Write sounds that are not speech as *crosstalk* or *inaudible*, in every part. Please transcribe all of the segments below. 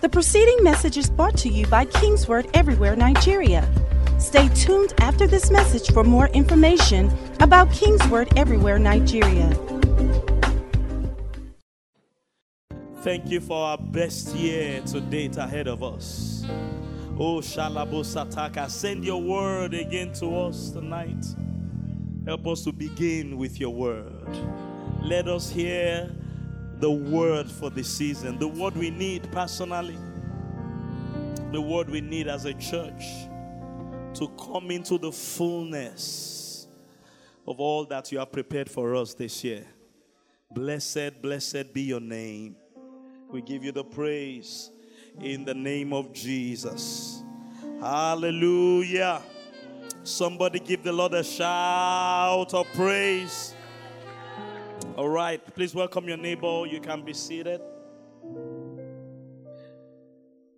The preceding message is brought to you by Kingsword Everywhere Nigeria. Stay tuned after this message for more information about Kingsword Everywhere Nigeria. Thank you for our best year to date ahead of us. Oh, Shalabo Sataka, send your word again to us tonight. Help us to begin with your word. Let us hear the word for the season, the word we need personally, the word we need as a church to come into the fullness of all that you have prepared for us this year. Blessed, blessed be your name. We give you the praise in the name of Jesus. Hallelujah. Somebody give the Lord a shout of praise. All right, please welcome your neighbor. You can be seated.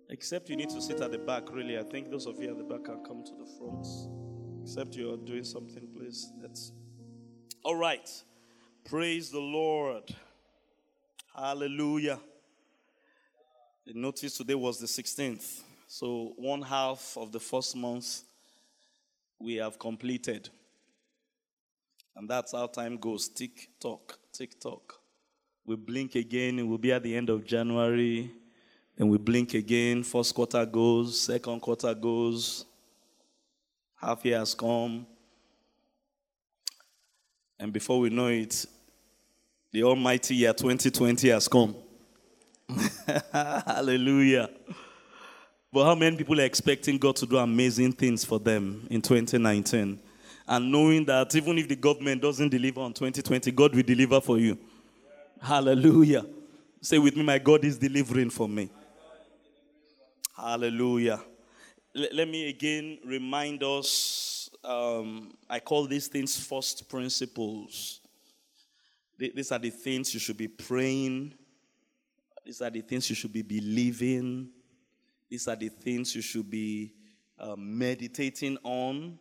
Except you need to sit at the back, really. I think those of you at the back can come to the front. Except you're doing something, please. That's all right. Praise the Lord. Hallelujah. The notice today was the 16th. So, one half of the first month we have completed. And that's how time goes tick tock, tick tock. We blink again, we'll be at the end of January. Then we blink again, first quarter goes, second quarter goes, half year has come. And before we know it, the almighty year 2020 has come. *laughs* Hallelujah. But how many people are expecting God to do amazing things for them in 2019? And knowing that even if the government doesn't deliver on 2020, God will deliver for you. Hallelujah. Say with me, my God is delivering for me. Hallelujah. L- let me again remind us um, I call these things first principles. Th- these are the things you should be praying, these are the things you should be believing, these are the things you should be uh, meditating on.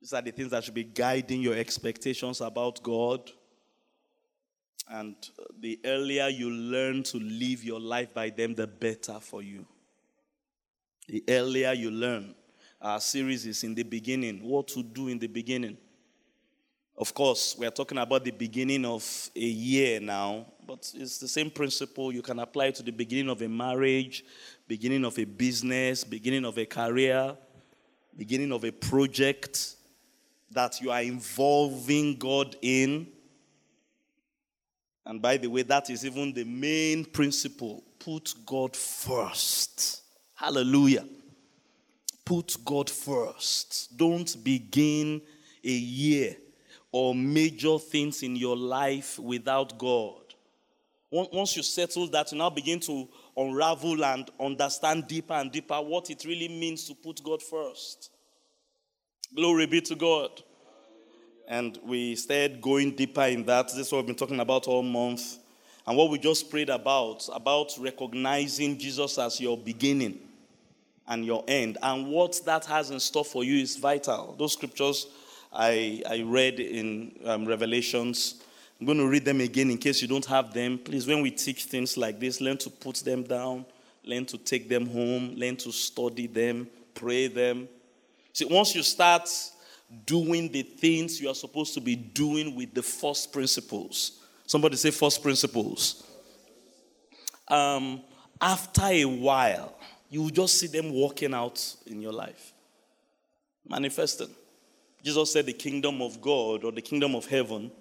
These are the things that should be guiding your expectations about God. And the earlier you learn to live your life by them, the better for you. The earlier you learn. Our series is in the beginning, what to do in the beginning. Of course, we are talking about the beginning of a year now, but it's the same principle. You can apply to the beginning of a marriage, beginning of a business, beginning of a career, beginning of a project that you are involving God in. And by the way, that is even the main principle. Put God first. Hallelujah. Put God first. Don't begin a year or major things in your life without God. Once you settle that, you now begin to unravel and understand deeper and deeper what it really means to put God first. Glory be to God. And we started going deeper in that. This is what we've been talking about all month. And what we just prayed about, about recognizing Jesus as your beginning and your end. And what that has in store for you is vital. Those scriptures I, I read in um, Revelations, I'm going to read them again in case you don't have them. Please, when we teach things like this, learn to put them down, learn to take them home, learn to study them, pray them. See, once you start doing the things you are supposed to be doing with the first principles, somebody say first principles. Um, after a while, you just see them working out in your life, manifesting. Jesus said the kingdom of God or the kingdom of heaven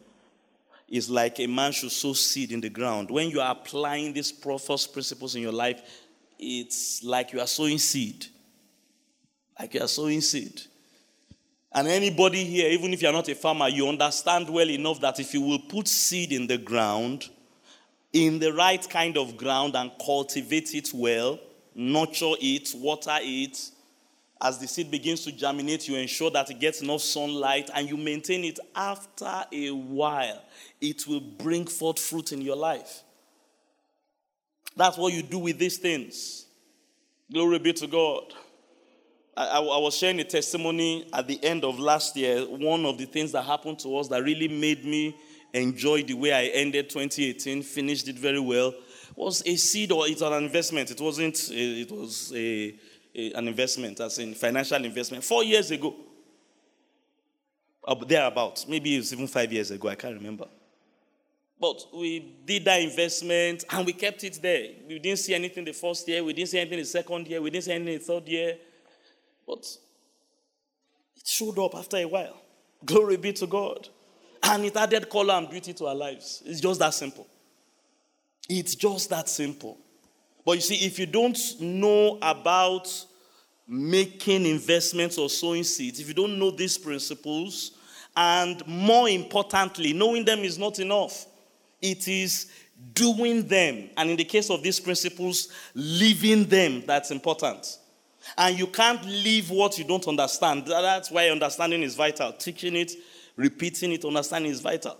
is like a man should sow seed in the ground. When you are applying these first principles in your life, it's like you are sowing seed. Like you are sowing seed. And anybody here, even if you're not a farmer, you understand well enough that if you will put seed in the ground, in the right kind of ground, and cultivate it well, nurture it, water it, as the seed begins to germinate, you ensure that it gets enough sunlight and you maintain it. After a while, it will bring forth fruit in your life. That's what you do with these things. Glory be to God. I, I, was sharing a testimony at the end of last year. One of the things that happened to us that really made me enjoy the way I ended 2018, finished it very well, was a seed or it's an investment. It wasn't, a, it was a, a, an investment, as in financial investment. Four years ago, thereabouts, maybe it was even five years ago, I can't remember. But we did that investment and we kept it there. We didn't see anything the first year, we didn't see anything the second year, we didn't see anything the third year. But it showed up after a while. Glory be to God. And it added color and beauty to our lives. It's just that simple. It's just that simple. But you see, if you don't know about making investments or sowing seeds, if you don't know these principles, and more importantly, knowing them is not enough. It is doing them. And in the case of these principles, living them that's important. And you can't live what you don't understand. That's why understanding is vital. Teaching it, repeating it, understanding is vital.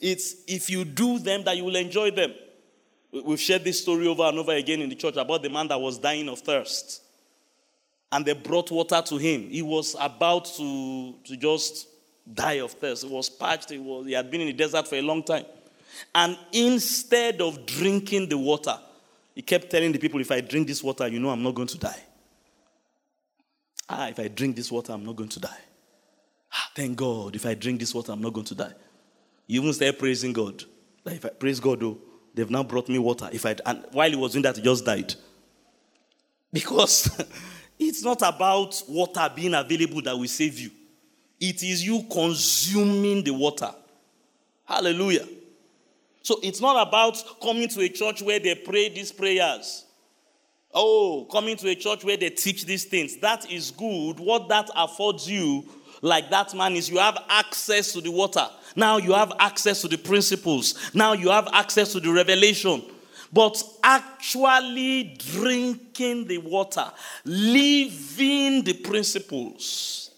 It's if you do them that you will enjoy them. We've shared this story over and over again in the church about the man that was dying of thirst. And they brought water to him. He was about to, to just die of thirst. He was parched. He, was, he had been in the desert for a long time. And instead of drinking the water, he kept telling the people, if I drink this water, you know I'm not going to die. Ah, if I drink this water, I'm not going to die. Ah, thank God, if I drink this water, I'm not going to die. You even start praising God. Like if I praise God, oh, they've now brought me water. If I and while he was doing that, he just died. Because *laughs* it's not about water being available that will save you. It is you consuming the water. Hallelujah. So it's not about coming to a church where they pray these prayers. Oh, coming to a church where they teach these things. That is good. What that affords you, like that man, is you have access to the water. Now you have access to the principles. Now you have access to the revelation. But actually drinking the water, living the principles,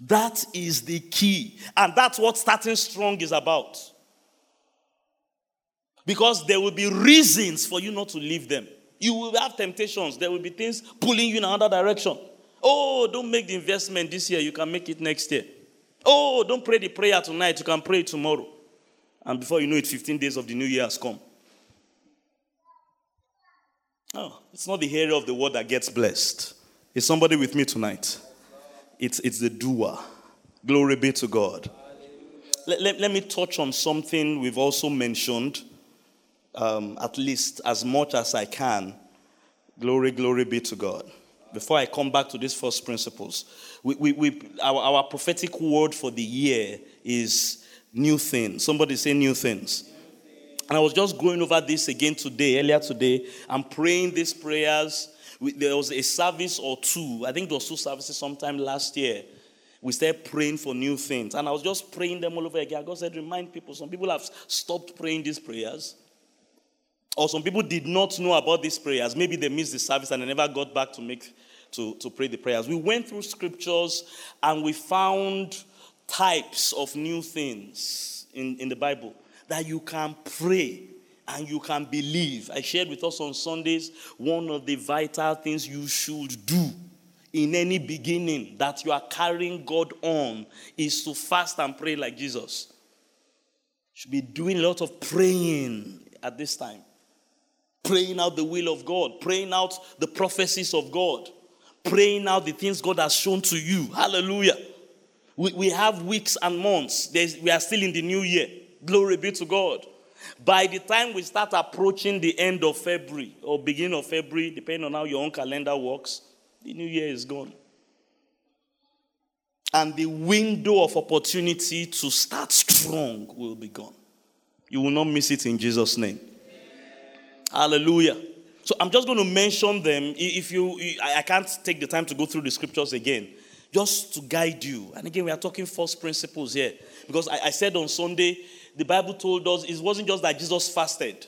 that is the key. And that's what starting strong is about. Because there will be reasons for you not to leave them. You will have temptations. There will be things pulling you in another direction. Oh, don't make the investment this year. You can make it next year. Oh, don't pray the prayer tonight. You can pray tomorrow. And before you know it, 15 days of the new year has come. Oh, it's not the area of the word that gets blessed. Is somebody with me tonight? It's, it's the doer. Glory be to God. Let, let, let me touch on something we've also mentioned um, at least as much as I can. Glory, glory be to God. Before I come back to these first principles, we, we, we, our, our prophetic word for the year is new things. Somebody say new things. And I was just going over this again today, earlier today. I'm praying these prayers. There was a service or two, I think there was two services sometime last year. We started praying for new things. And I was just praying them all over again. God said, remind people. Some people have stopped praying these prayers or some people did not know about these prayers. Maybe they missed the service and they never got back to make to, to pray the prayers. We went through scriptures and we found types of new things in, in the Bible that you can pray and you can believe. I shared with us on Sundays one of the vital things you should do in any beginning that you are carrying God on is to fast and pray like Jesus. Should be doing a lot of praying at this time praying out the will of God, praying out the prophecies of God, praying out the things God has shown to you. Hallelujah. We, we have weeks and months. There's, we are still in the new year. Glory be to God. By the time we start approaching the end of February or beginning of February, depending on how your own calendar works, the new year is gone. And the window of opportunity to start strong will be gone. You will not miss it in Jesus' name. Hallelujah. So I'm just going to mention them. If you, I can't take the time to go through the scriptures again, just to guide you. And again, we are talking first principles here. Because I, I said on Sunday, the Bible told us it wasn't just that Jesus fasted.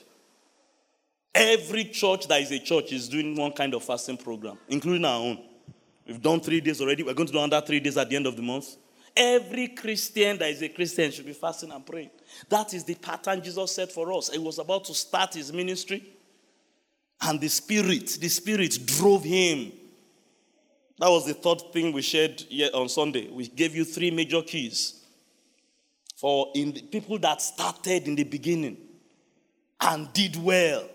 Every church that is a church is doing one kind of fasting program, including our own. We've done three days already. We're going to do another three days at the end of the month. Every Christian that is a Christian should be fasting and praying. That is the pattern Jesus set for us. He was about to start his ministry, and the Spirit, the Spirit drove him. That was the third thing we shared on Sunday. We gave you three major keys for in the people that started in the beginning. and did well.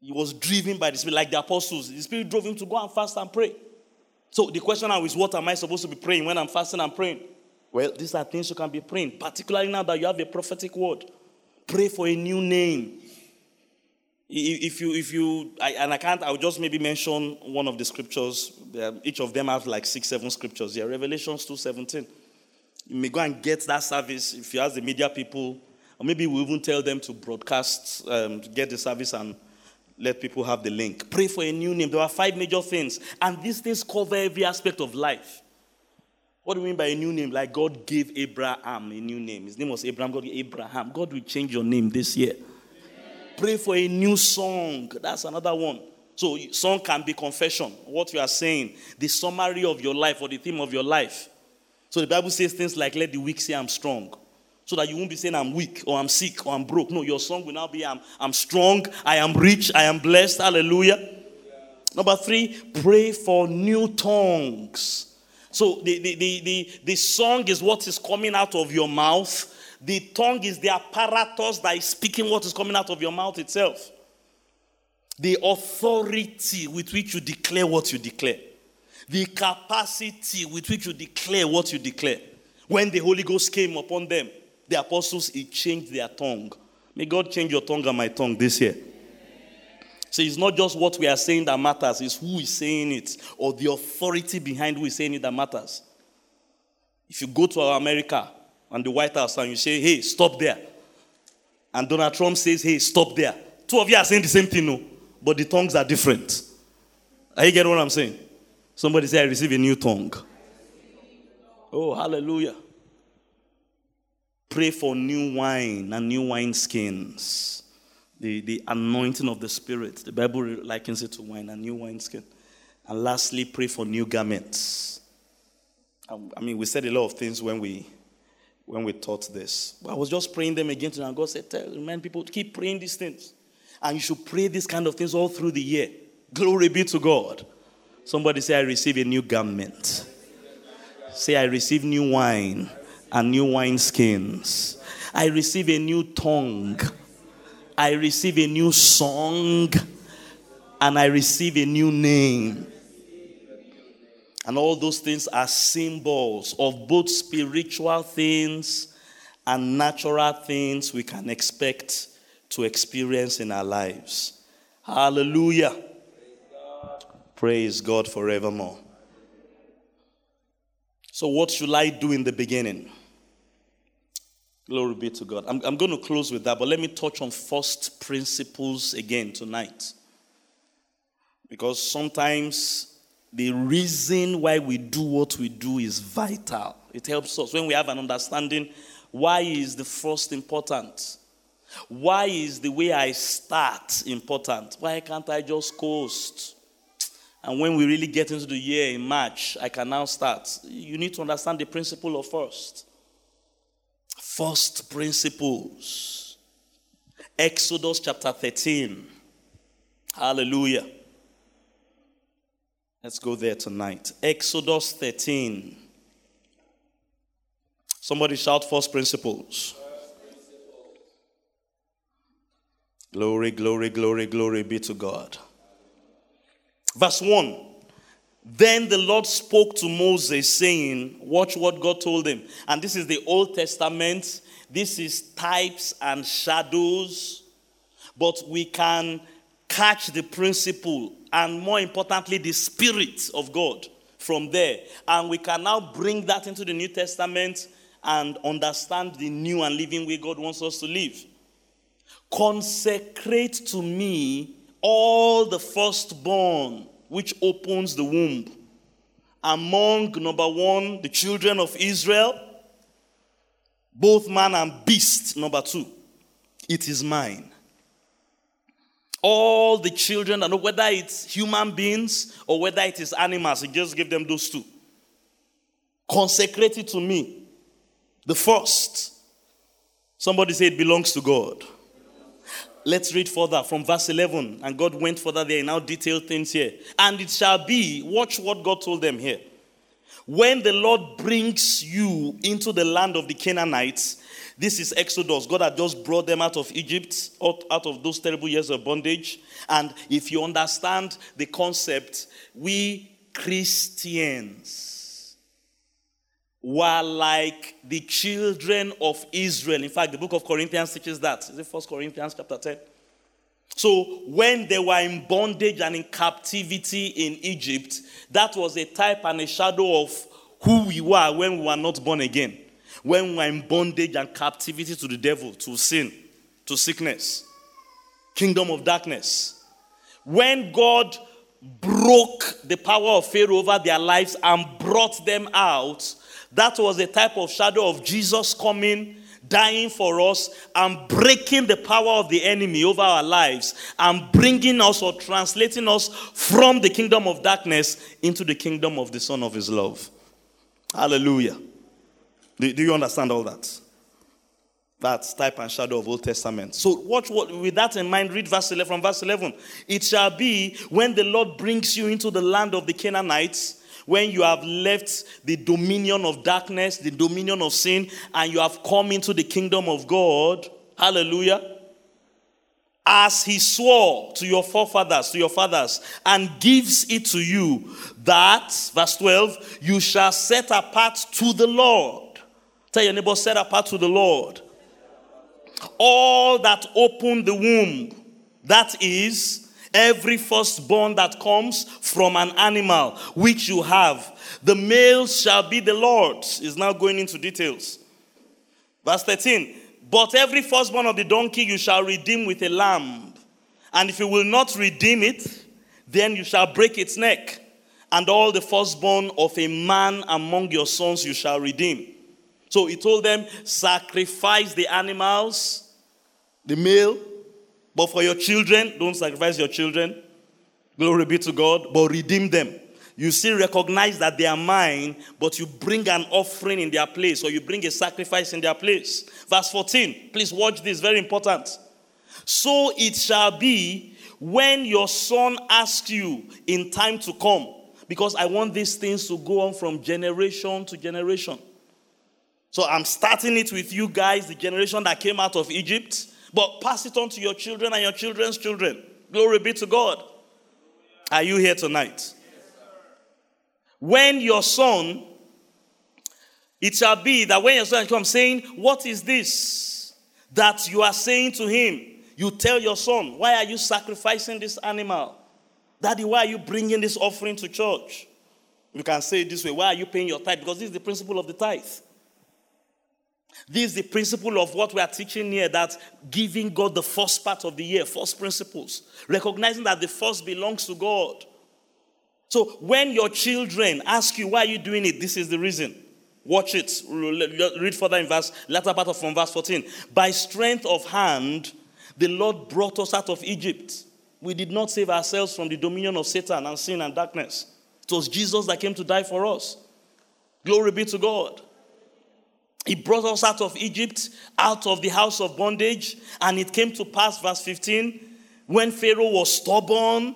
He was driven by the Spirit, like the apostles. The Spirit drove him to go and fast and pray. So the question now is, what am I supposed to be praying when I'm fasting and praying? Well, these are things you can be praying, particularly now that you have a prophetic word. Pray for a new name. If you, if you, I, and I can't, I'll just maybe mention one of the scriptures. Each of them have like six, seven scriptures. Yeah, Revelations 2.17. You may go and get that service if you ask the media people, or maybe we even tell them to broadcast, um, to get the service and let people have the link. Pray for a new name. There are five major things, and these things cover every aspect of life. What do you mean by a new name? Like God gave Abraham a new name. His name was Abram. God Abraham. God will change your name this year. Pray for a new song. That's another one. So, song can be confession, what you are saying, the summary of your life or the theme of your life. So, the Bible says things like, Let the weak say I'm strong. So that you won't be saying I'm weak or I'm sick or I'm broke. No, your song will now be I'm, I'm strong, I am rich, I am blessed. Hallelujah. Yeah. Number three, pray for new tongues. So, the, the, the, the, the song is what is coming out of your mouth the tongue is the apparatus that is speaking what is coming out of your mouth itself. The authority with which you declare what you declare. The capacity with which you declare what you declare. When the Holy Ghost came upon them, the apostles, it changed their tongue. May God change your tongue and my tongue this year. So it's not just what we are saying that matters, it's who is saying it or the authority behind who is saying it that matters. If you go to our America, and the White House and you say, hey, stop there. And Donald Trump says, hey, stop there. Two of you are saying the same thing, no? But the tongues are different. Are you getting what I'm saying? Somebody say, I receive a new tongue. Oh, hallelujah. Pray for new wine and new wine skins. The, the anointing of the Spirit. The Bible likens it to wine and new wine skin. And lastly, pray for new garments. Um, I mean, we said a lot of things when we when we taught this. I was just praying them again tonight. God said, Tell remind people to keep praying these things. And you should pray these kind of things all through the year. Glory be to God. Somebody say, I receive a new garment. Say, I receive new wine and new wine skins. I receive a new tongue. I receive a new song. And I receive a new name. And all those things are symbols of both spiritual things and natural things we can expect to experience in our lives. Hallelujah. Praise God, forevermore. So, what should I do in the beginning? Glory be to God. I'm, I'm going to close with that, but let me touch on first principles again tonight. Because sometimes the reason why we do what we do is vital. It helps us when we have an understanding why is the first important? Why is the way I start important? Why can't I just coast? And when we really get into the year in March, I can now start. You need to understand the principle of first. First principles. Exodus chapter 13. Hallelujah. Let's go there tonight. Exodus 13. Somebody shout first principles. Glory, glory, glory, glory be to God. Verse 1. Then the Lord spoke to Moses, saying, Watch what God told him. And this is the Old Testament. This is types and shadows. But we can catch the principle and more importantly, the Spirit of God from there. And we can now bring that into the New Testament and understand the new and living way God wants us to live. Consecrate to me all the firstborn which opens the womb. Among, number one, the children of Israel, both man and beast, number two, it is mine all the children, and whether it's human beings or whether it is animals, he just give them those two. Consecrate it to me. The first. Somebody say it belongs to God. Let's read further from verse 11. And God went further there and now detailed things here. And it shall be, watch what God told them here. When the Lord brings you into the land of the Canaanites, This is Exodus. God had just brought them out of Egypt, out, out of those terrible years of bondage. And if you understand the concept, we Christians were like the children of Israel. In fact, the book of Corinthians teaches that. Is it First Corinthians chapter 10? So, when they were in bondage and in captivity in Egypt, that was a type and a shadow of who we were when we were not born again. When we were in bondage and captivity to the devil, to sin, to sickness, kingdom of darkness. When God broke the power of Pharaoh over their lives and brought them out, that was a type of shadow of Jesus coming dying for us and breaking the power of the enemy over our lives and bringing us or translating us from the kingdom of darkness into the kingdom of the Son of His love. Hallelujah. Do, do you understand all that? That's type and shadow of Old Testament. So watch what with that in mind, read verse 11 from verse 11. It shall be when the Lord brings you into the land of the Canaanites when you have left the dominion of darkness, the dominion of sin, and you have come into the kingdom of God. Hallelujah. As he swore to your forefathers, to your fathers, and gives it to you, that, verse 12, you shall set apart to the Lord. Tell your neighbor, set apart to the Lord. All that open the womb, that is, every firstborn that comes from an animal which you have. The male shall be the Lord's. Is now going into details. Verse 13. But every firstborn of the donkey you shall redeem with a lamb. And if you will not redeem it, then you shall break its neck. And all the firstborn of a man among your sons you shall redeem. So he told them, sacrifice the animals, the male, but for your children, don't sacrifice your children. Glory be to God, but redeem them. You still recognize that they are mine, but you bring an offering in their place or you bring a sacrifice in their place. Verse 14, please watch this, very important. So it shall be when your son asks you in time to come, because I want these things to go on from generation to generation. So I'm starting it with you guys, the generation that came out of Egypt. But pass it on to your children and your children's children. Glory be to God. Are you here tonight? when your son, it shall be that when your son comes saying, What is this that you are saying to him? You tell your son, Why are you sacrificing this animal? Daddy, why are you bringing this offering to church? You can say it this way Why are you paying your tithe? Because this is the principle of the tithe. This is the principle of what we are teaching here that giving God the first part of the year, first principles, recognizing that the first belongs to God. So when your children ask you, why are you doing it? This is the reason. Watch it. Read further in verse, latter part of from verse 14. By strength of hand, the Lord brought us out of Egypt. We did not save ourselves from the dominion of Satan and sin and darkness. It was Jesus that came to die for us. Glory be to God. He brought us out of Egypt, out of the house of bondage, and it came to pass, verse 15, when Pharaoh was stubborn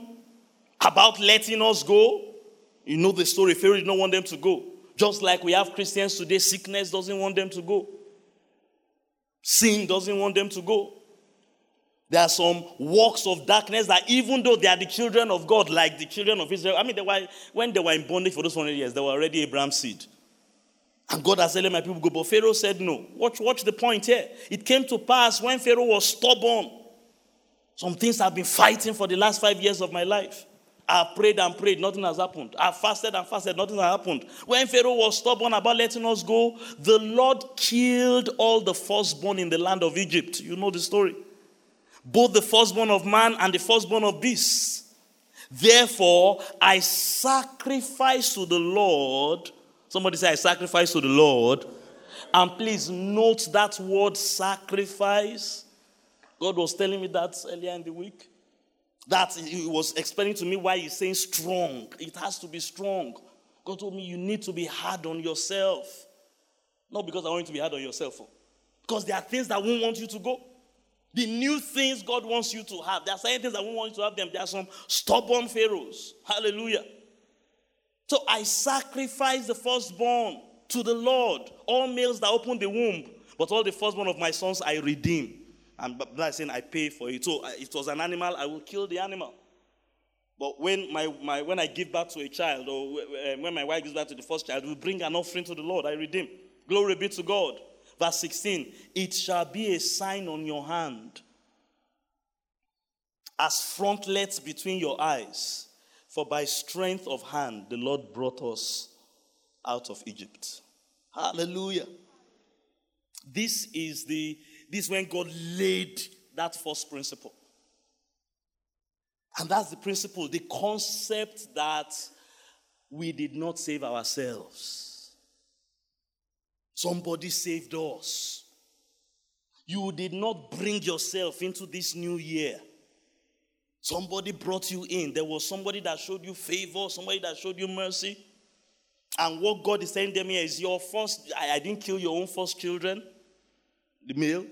about letting us go. You know the story, Pharaoh did not want them to go. Just like we have Christians today, sickness doesn't want them to go, sin doesn't want them to go. There are some works of darkness that, even though they are the children of God, like the children of Israel, I mean, they were, when they were in bondage for those 100 years, they were already Abraham's seed. And God has let my people go. But Pharaoh said no. Watch, watch the point here. It came to pass when Pharaoh was stubborn. Some things I've been fighting for the last five years of my life. I've prayed and prayed, nothing has happened. I've fasted and fasted, nothing has happened. When Pharaoh was stubborn about letting us go, the Lord killed all the firstborn in the land of Egypt. You know the story. Both the firstborn of man and the firstborn of beasts. Therefore, I sacrifice to the Lord Somebody say, I sacrifice to the Lord. And please note that word sacrifice. God was telling me that earlier in the week. That he was explaining to me why he's saying strong. It has to be strong. God told me you need to be hard on yourself. Not because I want you to be hard on yourself. Oh. Because there are things that won't want you to go. The new things God wants you to have. There are certain things that won't want you to have them. There are some stubborn pharaohs. Hallelujah. So I sacrifice the firstborn to the Lord, all males that open the womb. But all the firstborn of my sons I redeem. And that's saying I pay for it. So uh, it was an animal, I will kill the animal. But when, my, my, when I give birth to a child, or uh, when my wife gives birth to the first child, we bring an offering to the Lord. I redeem. Glory be to God. Verse 16 It shall be a sign on your hand as frontlets between your eyes. For by strength of hand the Lord brought us out of Egypt. Hallelujah. This is the this is when God laid that first principle. And that's the principle, the concept that we did not save ourselves. Somebody saved us. You did not bring yourself into this new year. Somebody brought you in. There was somebody that showed you favor, somebody that showed you mercy. And what God is saying me is your first, I, I didn't kill your own first children, the male.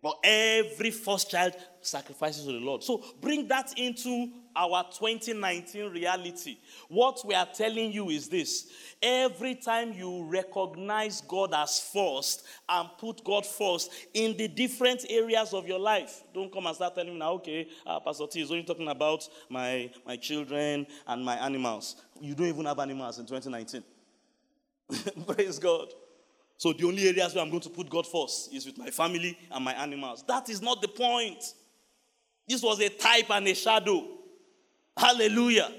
But every first child sacrifices to the Lord. So bring that into our 2019 reality. What we are telling you is this every time you recognize God as first and put God first in the different areas of your life, don't come and start telling me now, okay, uh, Pastor T is only talking about my, my children and my animals. You don't even have animals in 2019. *laughs* Praise God. So the only areas where I'm going to put God first is with my family and my animals. That is not the point. This was a type and a shadow. Hallelujah.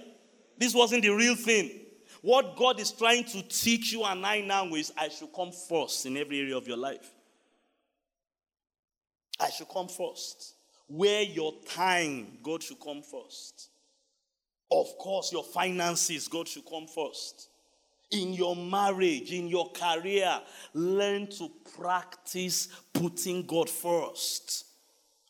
This wasn't the real thing. What God is trying to teach you and I now is I should come first in every area of your life. I should come first. Where your time, God should come first. Of course, your finances, God should come first in your marriage, in your career, learn to practice putting God first.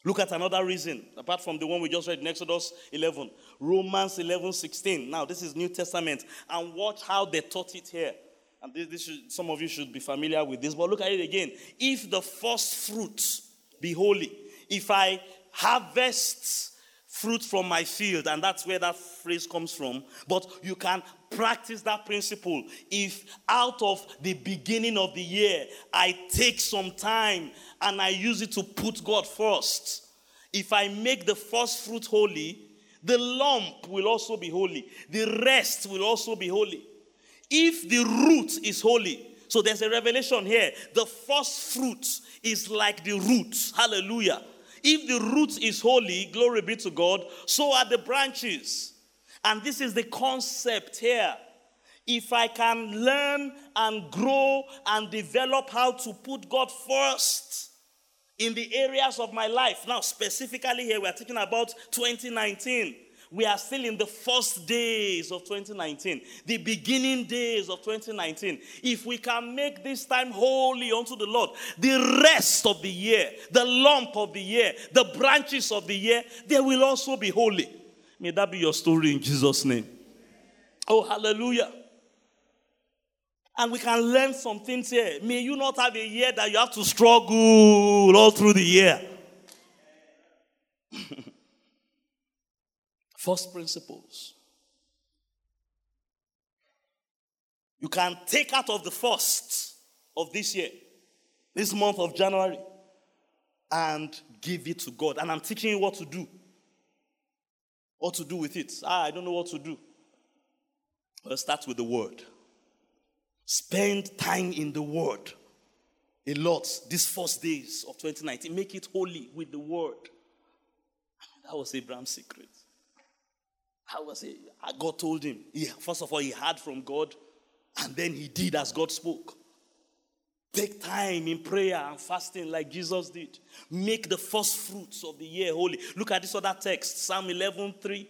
Look at another reason, apart from the one we just read in Exodus 11, Romans 11 16. Now, this is New Testament, and watch how they taught it here. And this, this should, some of you should be familiar with this, but look at it again. If the first fruit be holy, if I harvest fruit from my field, and that's where that phrase comes from. But you can practice that principle if out of the beginning of the year I take some time and I use it to put God first. If I make the first fruit holy, the lump will also be holy, the rest will also be holy. If the root is holy, so there's a revelation here. The first fruit is like the root. Hallelujah. If the root is holy, glory be to God, so are the branches. And this is the concept here. If I can learn and grow and develop how to put God first in the areas of my life. Now, specifically here, we are talking about 2019. We are still in the first days of 2019, the beginning days of 2019. If we can make this time holy unto the Lord, the rest of the year, the lump of the year, the branches of the year, they will also be holy. May that be your story in Jesus' name. Oh, hallelujah. And we can learn some things here. May you not have a year that you have to struggle all through the year. *laughs* First principles. You can take out of the first of this year, this month of January, and give it to God. And I'm teaching you what to do. What to do with it. Ah, I don't know what to do. Let's start with the word. Spend time in the word a lot these first days of 2019. Make it holy with the word. That was Abraham's secret. How was eh, it? God told him. He, first of all, he heard from God, and then he did as God spoke. Take time in prayer and fasting like Jesus did. Make the first fruits of the year holy. Look at this other text, Psalm 11 3.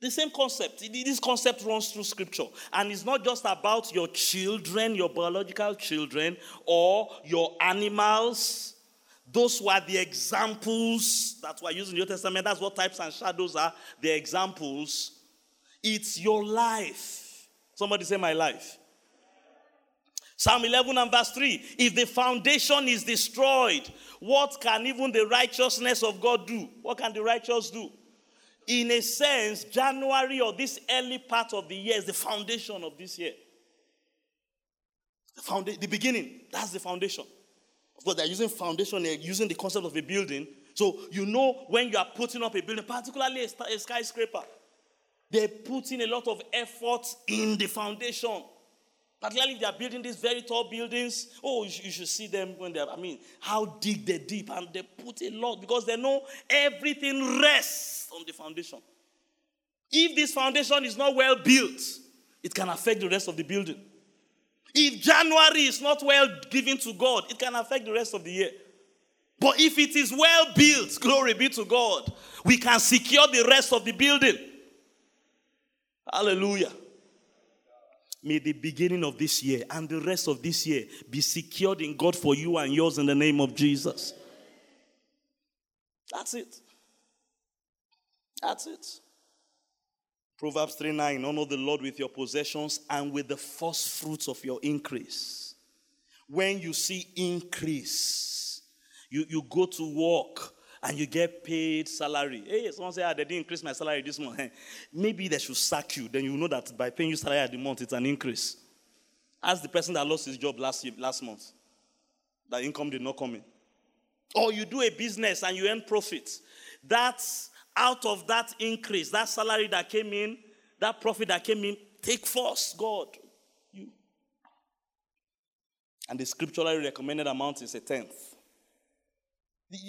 The same concept. This concept runs through scripture. And it's not just about your children, your biological children, or your animals those were the examples that were used in the New Testament. That's what types and shadows are. The examples. It's your life. Somebody say, My life. Psalm 11 and verse 3 If the foundation is destroyed, what can even the righteousness of God do? What can the righteous do? In a sense, January or this early part of the year is the foundation of this year. The, founda- the beginning, that's the foundation. Of course, they're using foundation, they're using the concept of a building. So you know when you are putting up a building, particularly a, skyscraper, they put in a lot of effort in the foundation. Particularly if they are building these very tall buildings, oh, you should see them when they're, I mean, how deep they deep, and they put a lot because they know everything rests on the foundation. If this foundation is not well built, it can affect the rest of the building. If January is not well given to God, it can affect the rest of the year. But if it is well built, glory be to God, we can secure the rest of the building. Hallelujah. May the beginning of this year and the rest of this year be secured in God for you and yours in the name of Jesus. That's it. That's it. Proverbs 3 9 Honor the Lord with your possessions and with the first fruits of your increase. When you see increase, you, you go to work and you get paid salary. Hey, someone say, ah, they didn't increase my salary this month. *laughs* Maybe they should sack you. Then you know that by paying you salary at the month, it's an increase. Ask the person that lost his job last year, last month. That income did not come in. Or you do a business and you earn profit. That's out of that increase, that salary that came in, that profit that came in, take first, God. You. And the scripturally recommended amount is a tenth.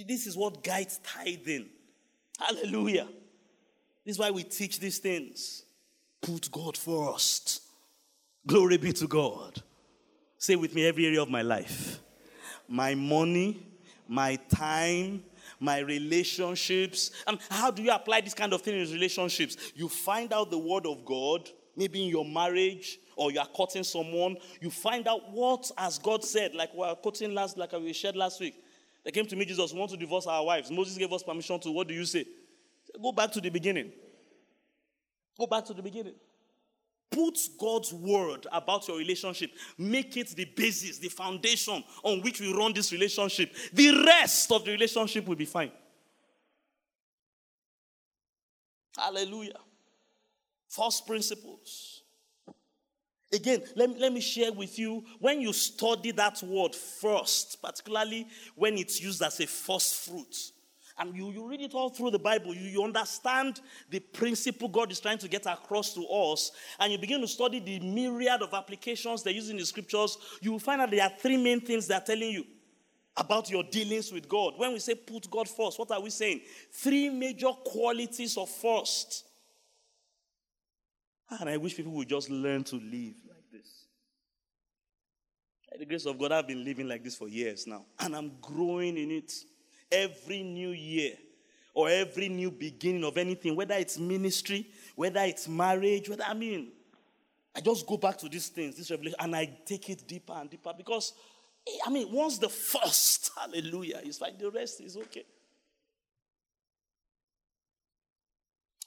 This is what guides tithing. Hallelujah. This is why we teach these things. Put God first. Glory be to God. Say with me every area of my life my money, my time, my relationships. And how do you apply this kind of thing in relationships? You find out the word of God, maybe in your marriage, or you are courting someone. You find out what has God said, like we were quoting last, like we shared last week. They came to me, Jesus, we want to divorce our wives. Moses gave us permission to. What do you say? Go back to the beginning. Go back to the beginning. Put God's word about your relationship. Make it the basis, the foundation on which we run this relationship. The rest of the relationship will be fine. Hallelujah. First principles. Again, let me, let me share with you when you study that word first, particularly when it's used as a first fruit, and you, you read it all through the Bible, you, you understand the principle God is trying to get across to us, and you begin to study the myriad of applications they use in the scriptures, you will find out there are three main things they're telling you about your dealings with God. When we say put God first, what are we saying? Three major qualities of first. And I wish people would just learn to live like this. By the grace of God, I've been living like this for years now, and I'm growing in it every new year or every new beginning of anything, whether it's ministry, whether it's marriage, whether I mean, I just go back to these things, this revelation, and I take it deeper and deeper because eh, I mean, once the first, *laughs* hallelujah, it's like the rest is okay.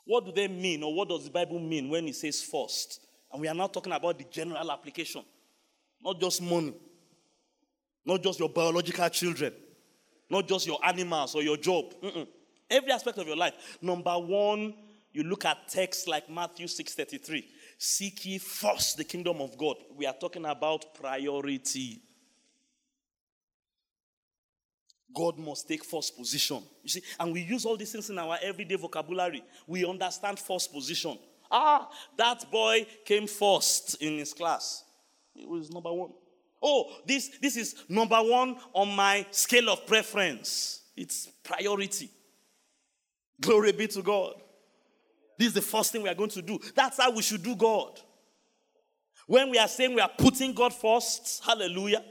What do they mean, or what does the Bible mean when it says first? And we are now talking about the general application, not just money, not just your biological children, not just your animals or your job. Mm-mm. Every aspect of your life. Number one, you look at texts like Matthew 6:33. Seek ye first the kingdom of God. We are talking about priority. God must take first position. You see, and we use all these things in our everyday vocabulary. We understand first position. Ah, that boy came first in his class. He was number one. Oh, this, this is number one on my scale of preference. It's priority. Glory be to God. This is the first thing we are going to do. That's how we should do God. When we are saying we are putting God first, hallelujah.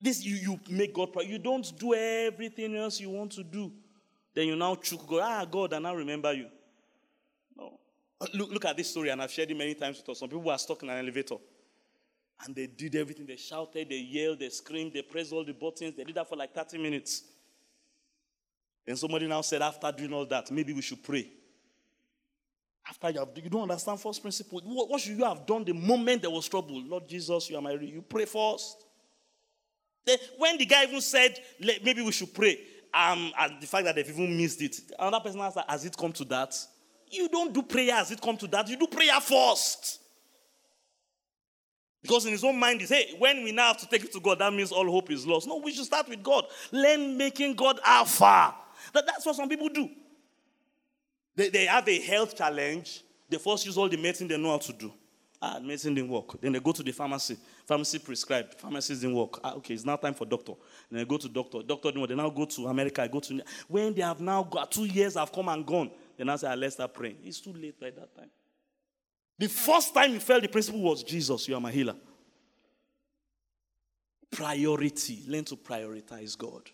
This you, you make God proud. You don't do everything else you want to do. Then you now choke God. Ah, God, and I remember you. No. Look, look at this story, and I've shared it many times with us. Some people were stuck in an elevator. And they did everything. They shouted, they yelled, they screamed, they pressed all the buttons. They did that for like 30 minutes. And somebody now said, after doing all that, maybe we should pray. After you have, you don't understand first principle. What, what should you have done the moment there was trouble? Lord Jesus, you are my, you pray first. Then when the guy even said, maybe we should pray, um, and the fact that they've even missed it, another person asked, has it come to that? You don't do prayer as it come to that. You do prayer first. Because in his own mind, is hey, when we now have to take it to God, that means all hope is lost. No, we should start with God. Learn making God alpha. That, that's what some people do. They, they have a health challenge. They first use all the medicine they know how to do. Ah, medicine didn't work. Then they go to the pharmacy. Pharmacy prescribed. Pharmacist didn't work. Ah, okay, it's now time for doctor. Then they go to doctor. Doctor didn't work. They now go to America. Go to when they have now got two years have come and gone. Then now say, ah, let's start praying. It's too late by that time. The first time you felt the principle was Jesus, you are my healer. Priority. Learn to prioritize God.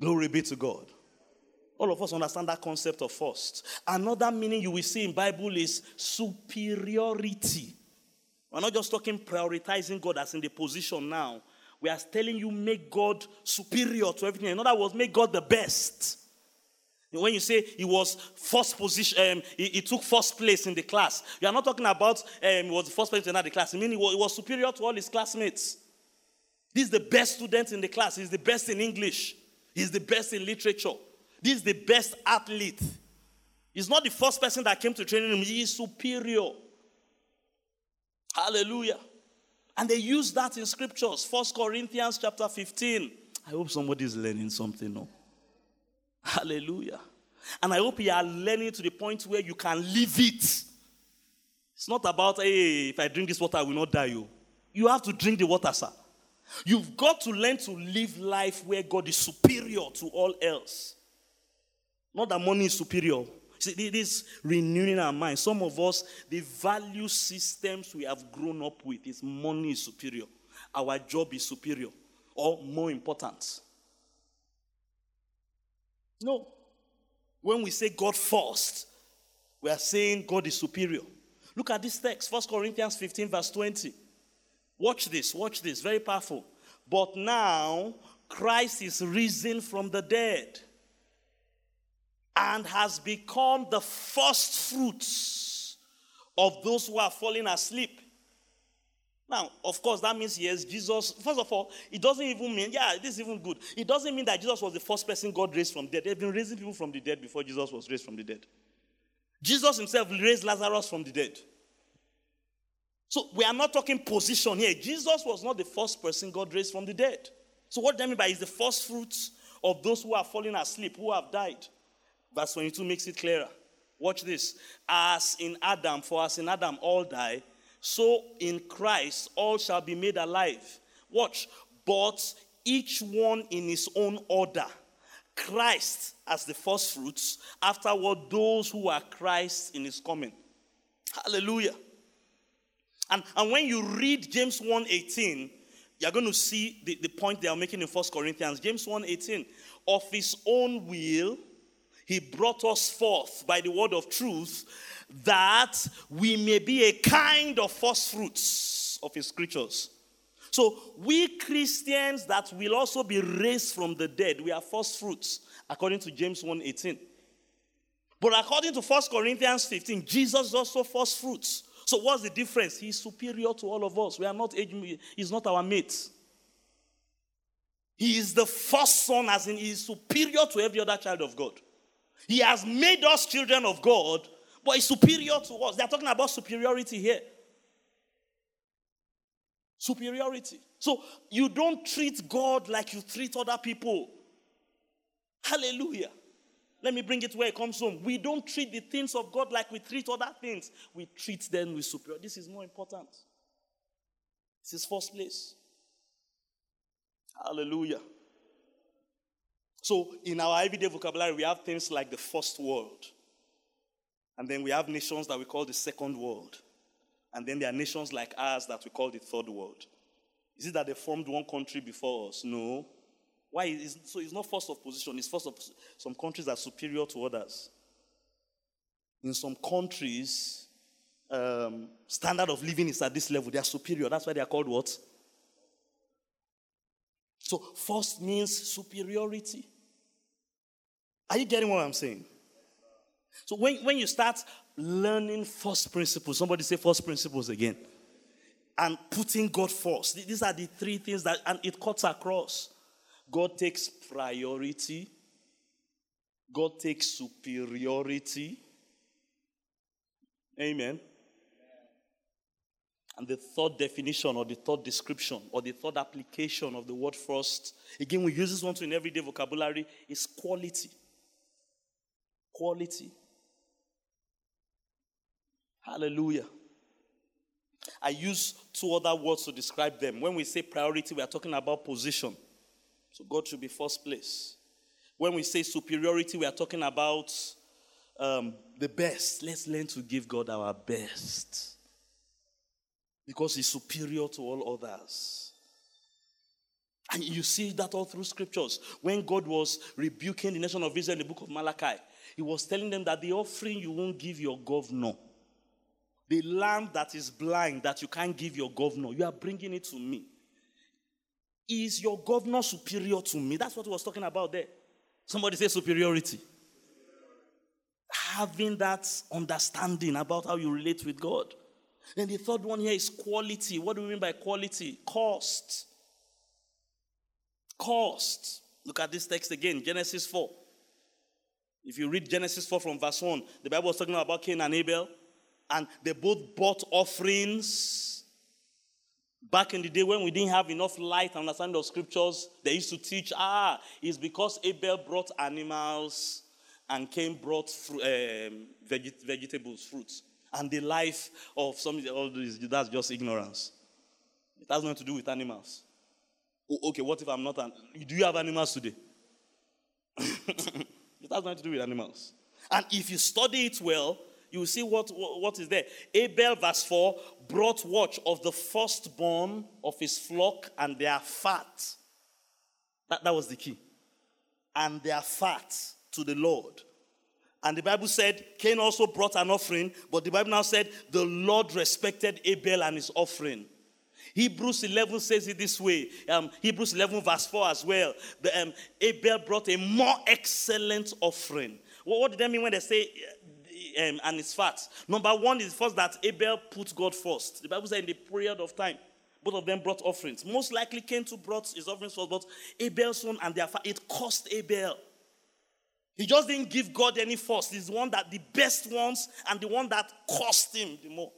Glory be to God. All of us understand that concept of first. Another meaning you will see in Bible is superiority. We're not just talking prioritizing God as in the position now. We are telling you make God superior to everything. In other words, make God the best. When you say he was first position, um, he, he, took first place in the class. You are not talking about um, he was the first place in the class. I mean, he was, he was superior to all his classmates. This is the best student in the class. He's the best in English. He's the best in literature. This is the best athlete. He's not the first person that came to training him. He is superior. Hallelujah. And they use that in scriptures. First Corinthians chapter 15. I hope somebody is learning something now. Hallelujah. And I hope you are learning to the point where you can live it. It's not about, hey, if I drink this water, I will not die. You, you have to drink the water, sir. You've got to learn to live life where God is superior to all else. Not that money is superior. See, this renewing our mind. Some of us, the value systems we have grown up with is money is superior, our job is superior, or more important. No. When we say God first, we are saying God is superior. Look at this text, 1 Corinthians 15, verse 20. Watch this, watch this, very powerful. But now Christ is risen from the dead and has become the first fruits of those who are falling asleep. Now, of course, that means yes, Jesus, first of all, it doesn't even mean, yeah, this is even good. It doesn't mean that Jesus was the first person God raised from dead. They've been raising people from the dead before Jesus was raised from the dead. Jesus himself raised Lazarus from the dead. So we are not talking position here. Jesus was not the first person God raised from the dead. So what do I mean by is the first fruits of those who are falling asleep, who have died? Verse 22 makes it clearer. Watch this. As in Adam, for as in Adam all die, so in Christ all shall be made alive. Watch. But each one in his own order. Christ as the first fruits, afterward, those who are Christ in his coming. Hallelujah. And, and when you read James 1:18, you're going to see the, the point they are making in First Corinthians. James 1:18, of his own will he brought us forth by the word of truth that we may be a kind of first fruits of his creatures. So, we Christians that will also be raised from the dead, we are first fruits, according to James 1:18. But according to 1 Corinthians 15, Jesus is also first fruits. So, what's the difference? He's superior to all of us. We are not, he's not our mate. He is the first son, as in he is superior to every other child of God. He has made us children of God, but he's superior to us. They're talking about superiority here. Superiority. So you don't treat God like you treat other people. Hallelujah. Let me bring it where it comes from. We don't treat the things of God like we treat other things. We treat them with superior. This is more important. This is first place. Hallelujah. So, in our everyday vocabulary, we have things like the first world. And then we have nations that we call the second world. And then there are nations like ours that we call the third world. Is it that they formed one country before us? No. Why? It's, so it's not first of position, it's first of some countries are superior to others. In some countries, um, standard of living is at this level. They are superior. That's why they are called what? So first means superiority. Are you getting what I'm saying? So when, when you start learning first principles, somebody say first principles again, and putting God first, these are the three things that, and it cuts across. God takes priority, God takes superiority. Amen. And the third definition or the third description or the third application of the word first, again, we use this one in everyday vocabulary, is quality. Quality. Hallelujah. I use two other words to describe them. When we say priority, we are talking about position. So God should be first place. When we say superiority, we are talking about um, the best. Let's learn to give God our best because He's superior to all others. And you see that all through scriptures. When God was rebuking the nation of Israel in the book of Malachi, He was telling them that the offering you won't give your governor, the lamb that is blind that you can't give your governor, you are bringing it to me. Is your governor superior to me? That's what he was talking about there. Somebody say superiority. Having that understanding about how you relate with God. Then the third one here is quality. What do we mean by quality? Cost. Cost. Look at this text again Genesis 4. If you read Genesis 4 from verse 1, the Bible was talking about Cain and Abel, and they both bought offerings. Back in the day when we didn't have enough light and understanding of scriptures, they used to teach, ah, it's because Abel brought animals and Cain brought fru- um, veget- vegetables, fruits and the life of some all this, that's just ignorance. It has nothing to do with animals. Oh, okay, what if I'm not an do you have animals today? *laughs* it has nothing to do with animals. And if you study it well, you will see what, what, is there. Abel, verse 4, brought watch of the firstborn of his flock and their fat. That, that was the key. And their fat to the Lord. And the Bible said Cain also brought an offering, but the Bible now said the Lord respected Abel and his offering. Hebrews 11 says it this way. Um, Hebrews 11, verse 4 as well. The, um, Abel brought a more excellent offering. Well, what did they mean when they say um, and it's fat? Number one is first that Abel put God first. The Bible says in the period of time, both of them brought offerings. Most likely Cain too brought his offerings first, but Abel's son and their fat, it cost Abel. He just didn't give God any first. He's the one that the best ones and the one that cost him the more.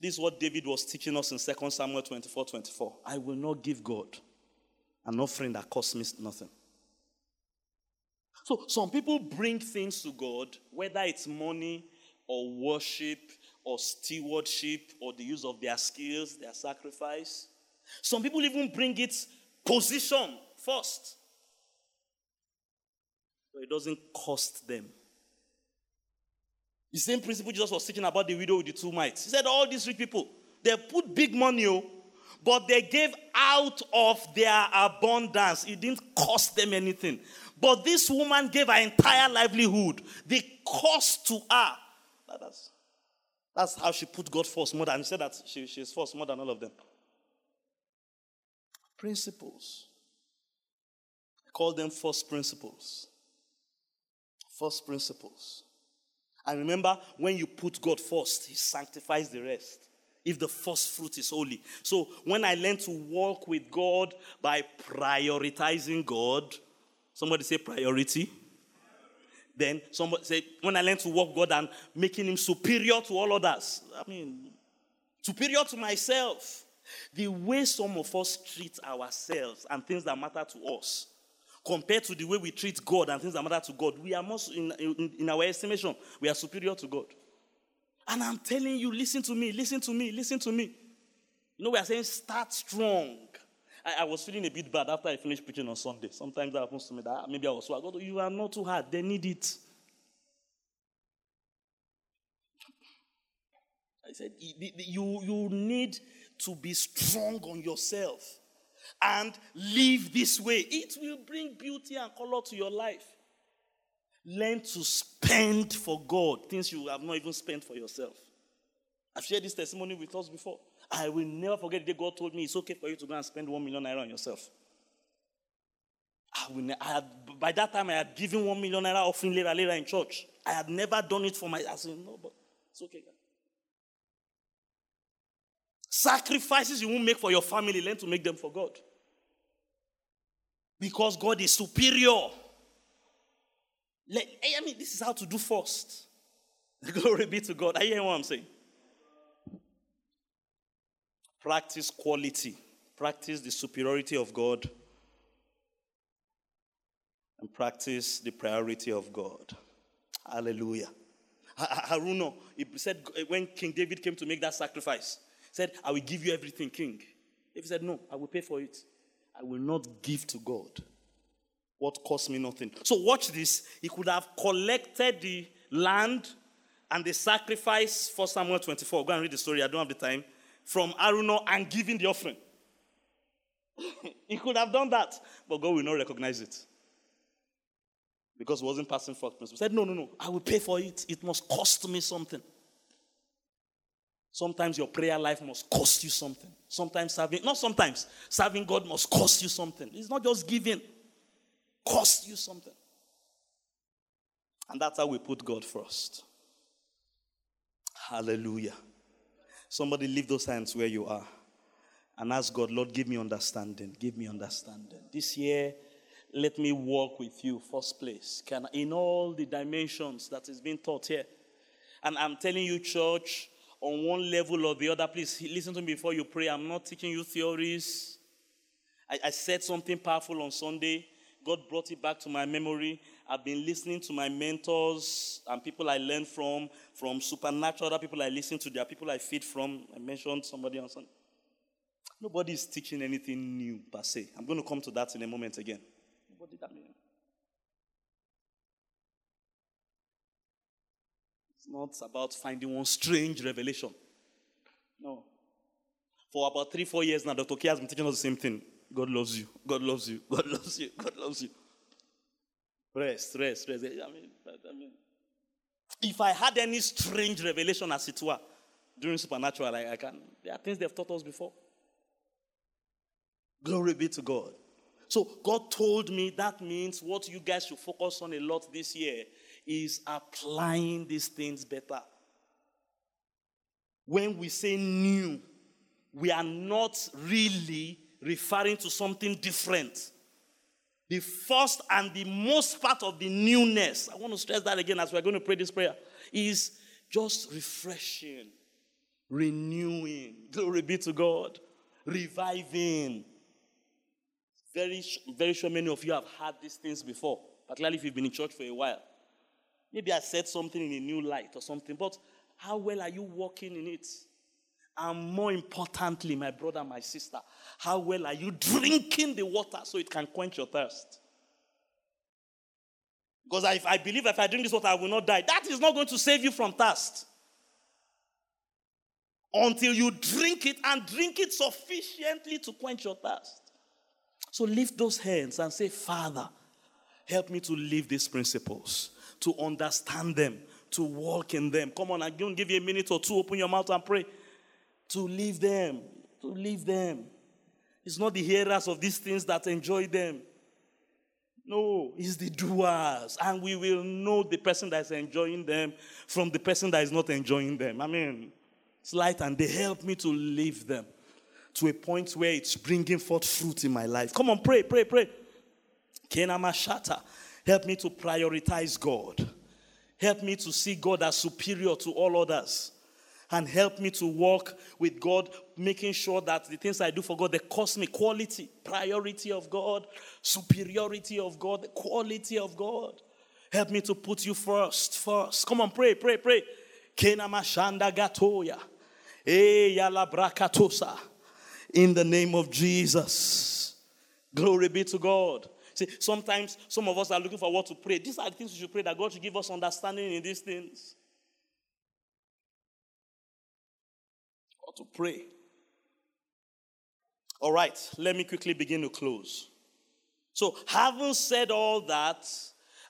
This is what David was teaching us in 2 Samuel 24 24. I will not give God an offering that costs me nothing. So some people bring things to God, whether it's money or worship or stewardship or the use of their skills, their sacrifice. Some people even bring it position first. But it doesn't cost them. The same principle Jesus was teaching about the widow with the two mites. He said, All these rich people, they put big money, oh, but they gave out of their abundance. It didn't cost them anything. But this woman gave her entire livelihood. The cost to her. That's, that's how she put God first more than, he said that she, she is first more than all of them. Principles I call them first principles. First principles. And remember, when you put God first, He sanctifies the rest. If the first fruit is holy. So when I learn to walk with God by prioritizing God, somebody say priority. Then somebody say, when I learn to walk God and making Him superior to all others, I mean, superior to myself. The way some of us treat ourselves and things that matter to us compared to the way we treat God and things that matter to God, we are most, in, in, in our estimation, we are superior to God. And I'm telling you, listen to me, listen to me, listen to me. You know, we are saying start strong. I, I, was feeling a bit bad after I finished preaching on Sunday. Sometimes that happens to me. That maybe I was so I go, you are not too hard. They need it. I said, you, you need to be strong on yourself and live this way. It will bring beauty and color to your life. Learn to spend for God things you have not even spent for yourself. I've shared this testimony with us before. I will never forget the day God told me it's okay for you to go and spend one million naira on yourself. I, will ne- I had, by that time, I had given one million naira offering later, later in church. I had never done it for my. I said, no, but it's okay. Sacrifices you won't make for your family, learn to make them for God. Because God is superior. Eh, I mean, this is how to do first. *laughs* Glory be to God. Are you hearing what I'm saying? Practice quality. Practice the superiority of God. And practice the priority of God. Hallelujah. Araunah, he said eh, when King David came to make that sacrifice, said, I will give you everything, King. If he said, No, I will pay for it. I will not give to God what cost me nothing. So watch this. He could have collected the land and the sacrifice for Samuel 24. Go and read the story. I don't have the time. From Araunah and giving the offering. *laughs* he could have done that, but God will not recognize it. Because he wasn't passing first principle. He said, No, no, no. I will pay for it. It must cost me something. Sometimes your prayer life must cost you something. Sometimes serving, not sometimes, serving God must cost you something. It's not just giving, cost you something. And that's how we put God first. Hallelujah. Somebody leave those hands where you are and ask God, Lord, give me understanding. Give me understanding. This year, let me walk with you, first place. Can in all the dimensions that is being taught here. And I'm telling you, church, on one level or the other. Please listen to me before you pray. I'm not teaching you theories. I, I said something powerful on Sunday. God brought it back to my memory. I've been listening to my mentors and people I learned from, from supernatural other people I listen to. There are people I feed from. I mentioned somebody on Sunday. Nobody is teaching anything new per se. I'm going to come to that in a moment again. Nobody that mean. It's not about finding one strange revelation. No. For about three, four years now, Dr. K has been teaching us the same thing. God loves you. God loves you. God loves you. God loves you. Rest, rest, rest. I mean, I mean, if I had any strange revelation, as it were, during supernatural, I, I can. There are things they've taught us before. Glory be to God. So God told me that means what you guys should focus on a lot this year is applying these things better. When we say new, we are not really referring to something different. The first and the most part of the newness, I want to stress that again as we're going to pray this prayer, is just refreshing, renewing. *laughs* Glory be to God. Reviving. Very, very sure many of you have had these things before, particularly if you've been in church for a while. Maybe I said something in a new light or something, but how well are you walking in it? And more importantly, my brother, my sister, how well are you drinking the water so it can quench your thirst? Because if I believe if I drink this water, I will not die. That is not going to save you from thirst. Until you drink it and drink it sufficiently to quench your thirst. So lift those hands and say, Father, help me to live these principles to understand them, to walk in them. Come on, I'm give you a minute or two. Open your mouth and pray. To leave them, to leave them. It's not the hearers of these things that enjoy them. No, it's the doers. And we will know the person that is enjoying them from the person that is not enjoying them. I mean, it's light and they help me to leave them to a point where it's bringing forth fruit in my life. Come on, pray, pray, pray. Kenama Shata. Help me to prioritize God. Help me to see God as superior to all others. And help me to walk with God, making sure that the things I do for God, they cost me quality, priority of God, superiority of God, the quality of God. Help me to put you first, first. Come on, pray, pray, pray. Kenamashanda gatoya. Eh, brakatosa. In the name of Jesus. Glory be to God. See, sometimes some of us are looking for what to pray. These are the things we should pray that God should give us understanding in these things. Or to pray. All right, let me quickly begin to close. So, having said all that,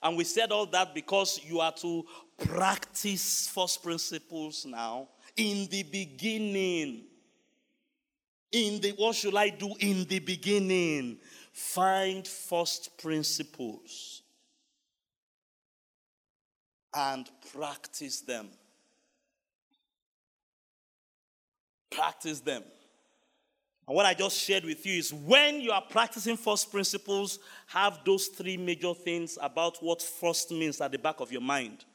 and we said all that because you are to practice first principles now in the beginning. In the what should I do in the beginning? Find first principles and practice them. Practice them. And what I just shared with you is when you are practicing first principles, have those three major things about what first means at the back of your mind.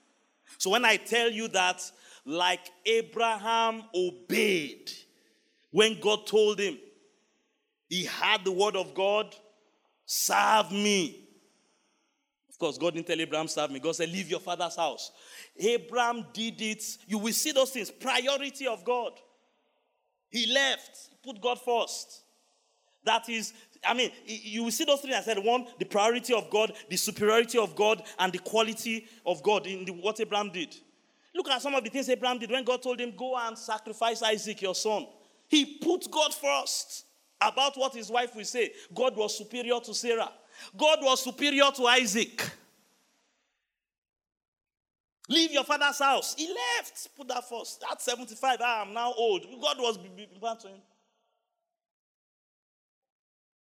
So when I tell you that, like Abraham obeyed when God told him, he had the word of God, serve me. Of course, God didn't tell Abraham, serve me. God said, leave your father's house. Abraham did it. You will see those things. Priority of God. He left, put God first. That is, I mean, you will see those things I said. One, the priority of God, the superiority of God, and the quality of God in the, what Abraham did. Look at some of the things Abraham did when God told him, Go and sacrifice Isaac, your son. He put God first about what his wife will say. God was superior to Sarah, God was superior to Isaac. Leave your father's house. He left. Put that first. At 75, I am now old. God was bad to him.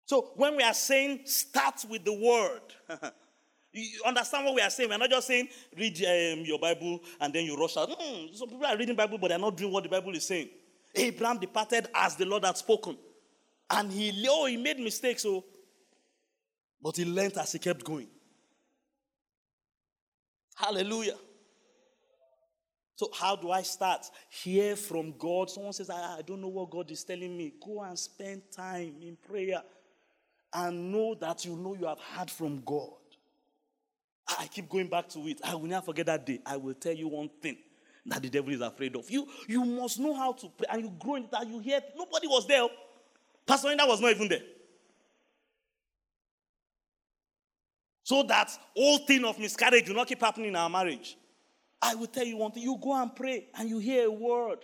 So when we are saying start with the word, *laughs* you understand what we are saying? We're not just saying read um, your Bible and then you rush out. Mm, some people are reading Bible, but they're not doing what the Bible is saying. Abraham departed as the Lord had spoken. And he, oh, he made mistakes, so, oh. but he learned as he kept going. Hallelujah. So, how do I start? Hear from God. Someone says, I, I don't know what God is telling me. Go and spend time in prayer and know that you know you have heard from God. Ah, I keep going back to it. I will never forget that day. I will tell you one thing that the devil is afraid of. You, you must know how to pray, and you grow in that. You hear nobody was there. Pastor Linda was not even there. So that whole thing of miscarriage will not keep happening in our marriage. I will tell you one thing. You go and pray, and you hear a word,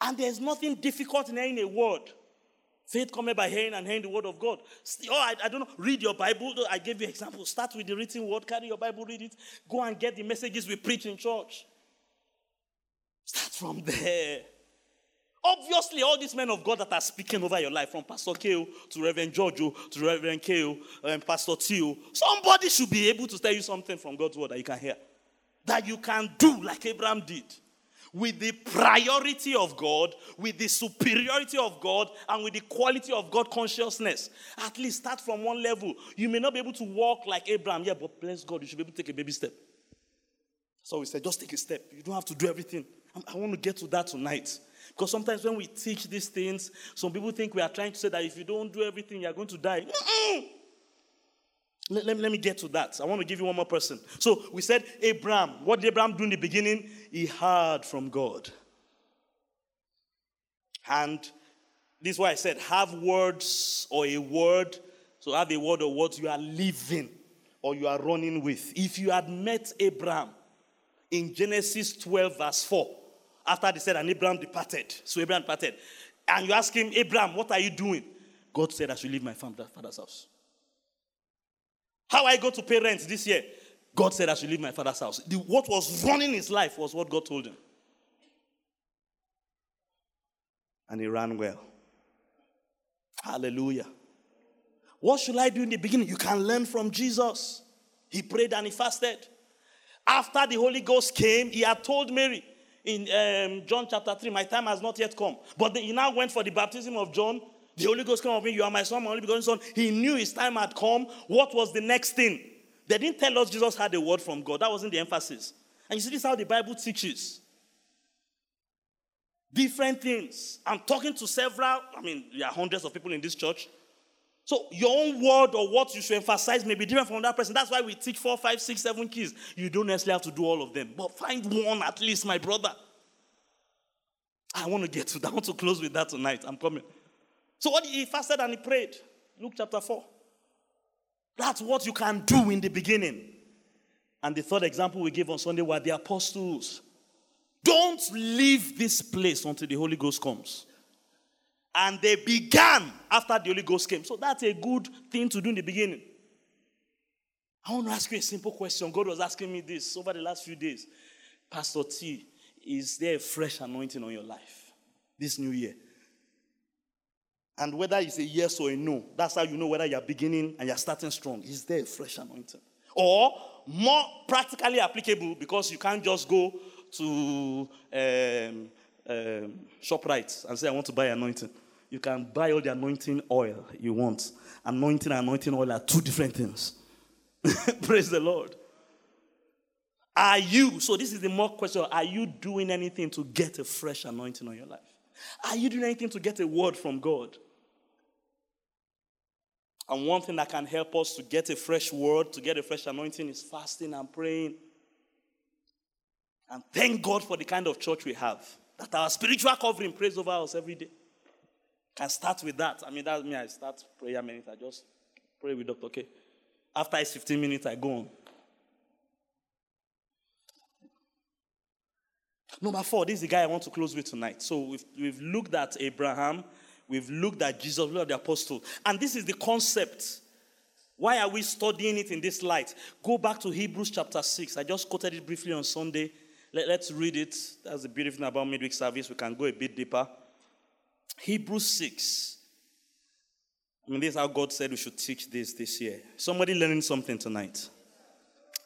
and there's nothing difficult in hearing a word. Faith comes by hearing and hearing the word of God. Oh, I, I, don't know. Read your Bible. I gave you example. Start with the written word. Carry your Bible, read it. Go and get the messages we preach in church. Start from there. Obviously, all these men of God that are speaking over your life, from Pastor Keo to Reverend Giorgio to Reverend Keo and um, Pastor Tio, somebody should be able to tell you something from God's word that you can hear. That you can do like Abraham did with the priority of God, with the superiority of God, and with the quality of God consciousness. At least start from one level. You may not be able to walk like Abraham, yeah, but bless God, you should be able to take a baby step. So we said, just take a step. You don't have to do everything. I want to get to that tonight. Because sometimes when we teach these things, some people think we are trying to say that if you don't do everything, you're going to die. Let, let, let, me get to that. I want to give you one more person. So we said Abraham. What did Abraham do in the beginning? He heard from God. And this is why I said have words or a word. So have a word or what you are living or you are running with. If you had met Abraham in Genesis 12, verse 4, after they said, and Abraham departed. So Abraham departed. And you ask him, Abraham, what are you doing? God said, I should leave my father's house. How I go to pay rent this year? God said I should leave my father's house. The, what was running his life was what God told him. And he ran well. Hallelujah. What should I do in the beginning? You can learn from Jesus. He prayed and he fasted. After the Holy Ghost came, he had told Mary in um, John chapter 3, My time has not yet come. But he now went for the baptism of John the Holy Ghost came on me, you are my son, my only begotten son. He knew his time had come. What was the next thing? They didn't tell us Jesus had a word from God. That wasn't the emphasis. And you see, this is how the Bible teaches. Different things. I'm talking to several, I mean, there are hundreds of people in this church. So your own word or what you should emphasize may be different from that person. That's why we teach four, five, six, seven keys. You don't necessarily have to do all of them. But find one at least, my brother. I want to get to that. I want to close with that tonight. I'm coming. So what he fasted and he prayed. Luke chapter 4. That's what you can do in the beginning. And the third example we gave on Sunday were the apostles. Don't leave this place until the Holy Ghost comes. And they began after the Holy Ghost came. So that's a good thing to do in the beginning. I want to ask you a simple question. God was asking me this over the last few days. Pastor T, is there a fresh anointing on your life this new year? And whether it's a yes or a no, that's how you know whether you're beginning and you're starting strong. Is there a fresh anointing? Or more practically applicable because you can't just go to um, um, ShopRite and say, I want to buy anointing. You can buy all the anointing oil you want. Anointing and anointing oil are two different things. *laughs* Praise the Lord. Are you, so this is the more question, are you doing anything to get a fresh anointing on your life? Are you doing anything to get a word from God? And one thing that can help us to get a fresh word, to get a fresh anointing, is fasting and praying. And thank God for the kind of church we have. That our spiritual covering prays over us every day. Can start with that. I mean, that's me. I start prayer minutes. I just pray with Dr. K. After it's 15 minutes, I go on. Number four, this is the guy I want to close with tonight. So we've, we've looked at Abraham, we've looked at Jesus, at the apostle. And this is the concept. Why are we studying it in this light? Go back to Hebrews chapter 6. I just quoted it briefly on Sunday. Let, us read it. That's the beautiful thing about midweek service. We can go a bit deeper. Hebrews 6. I mean, this is how God said we should teach this this year. Somebody learning something tonight.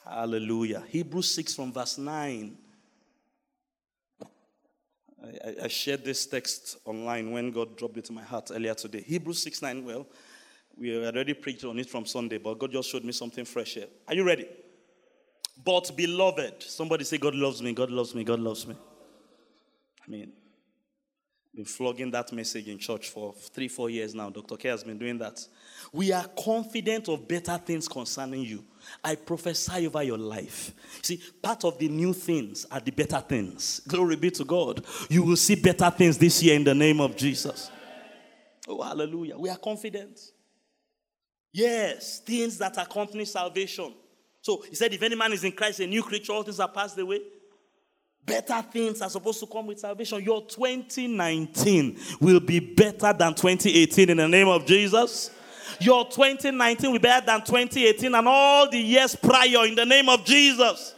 Hallelujah. Hebrews 6 from verse 9. I, I, shared this text online when God dropped it in my heart earlier today. Hebrews 6 9. Well, we already preached on it from Sunday, but God just showed me something fresh here. Are you ready? But beloved, somebody say, God loves me, God loves me, God loves me. I mean, been flogging that message in church for three, four years now. Dr. K has been doing that. We are confident of better things concerning you. I prophesy over your life. See, part of the new things are the better things. Glory be to God. You will see better things this year in the name of Jesus. Oh, hallelujah. We are confident. Yes, things that accompany salvation. So he said, if any man is in Christ, a new creature, all things are passed away. Better things are supposed to come with salvation. Your 2019 will be better than 2018 in the name of Jesus. Your 2019 will be better than 2018 and all the years prior in the name of Jesus.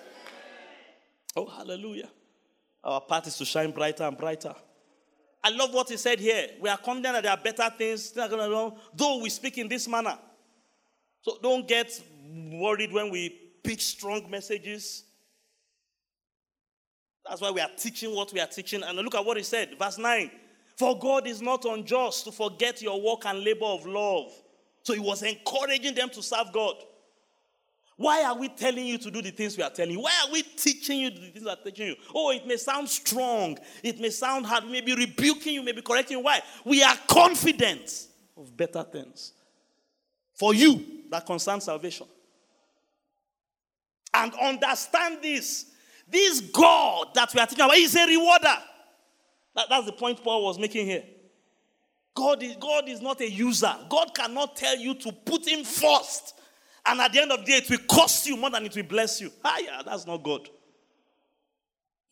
Oh, hallelujah. Our path is to shine brighter and brighter. I love what he said here. We are confident that there are better things, though we speak in this manner. So don't get worried when we pitch strong messages. That's why we are teaching what we are teaching. And look at what he said, verse 9. For God is not unjust to forget your work and labor of love. So he was encouraging them to serve God. Why are we telling you to do the things we are telling you? Why are we teaching you the things we are teaching you? Oh, it may sound strong. It may sound hard. We may be rebuking you, maybe correcting you. Why? We are confident of better things for you that concern salvation. And understand this this God that we are teaching about is a rewarder. That, that's the point Paul was making here. God is, God is not a user. God cannot tell you to put him first. And at the end of the day, it will cost you more than it will bless you. Ah, yeah, that's not God.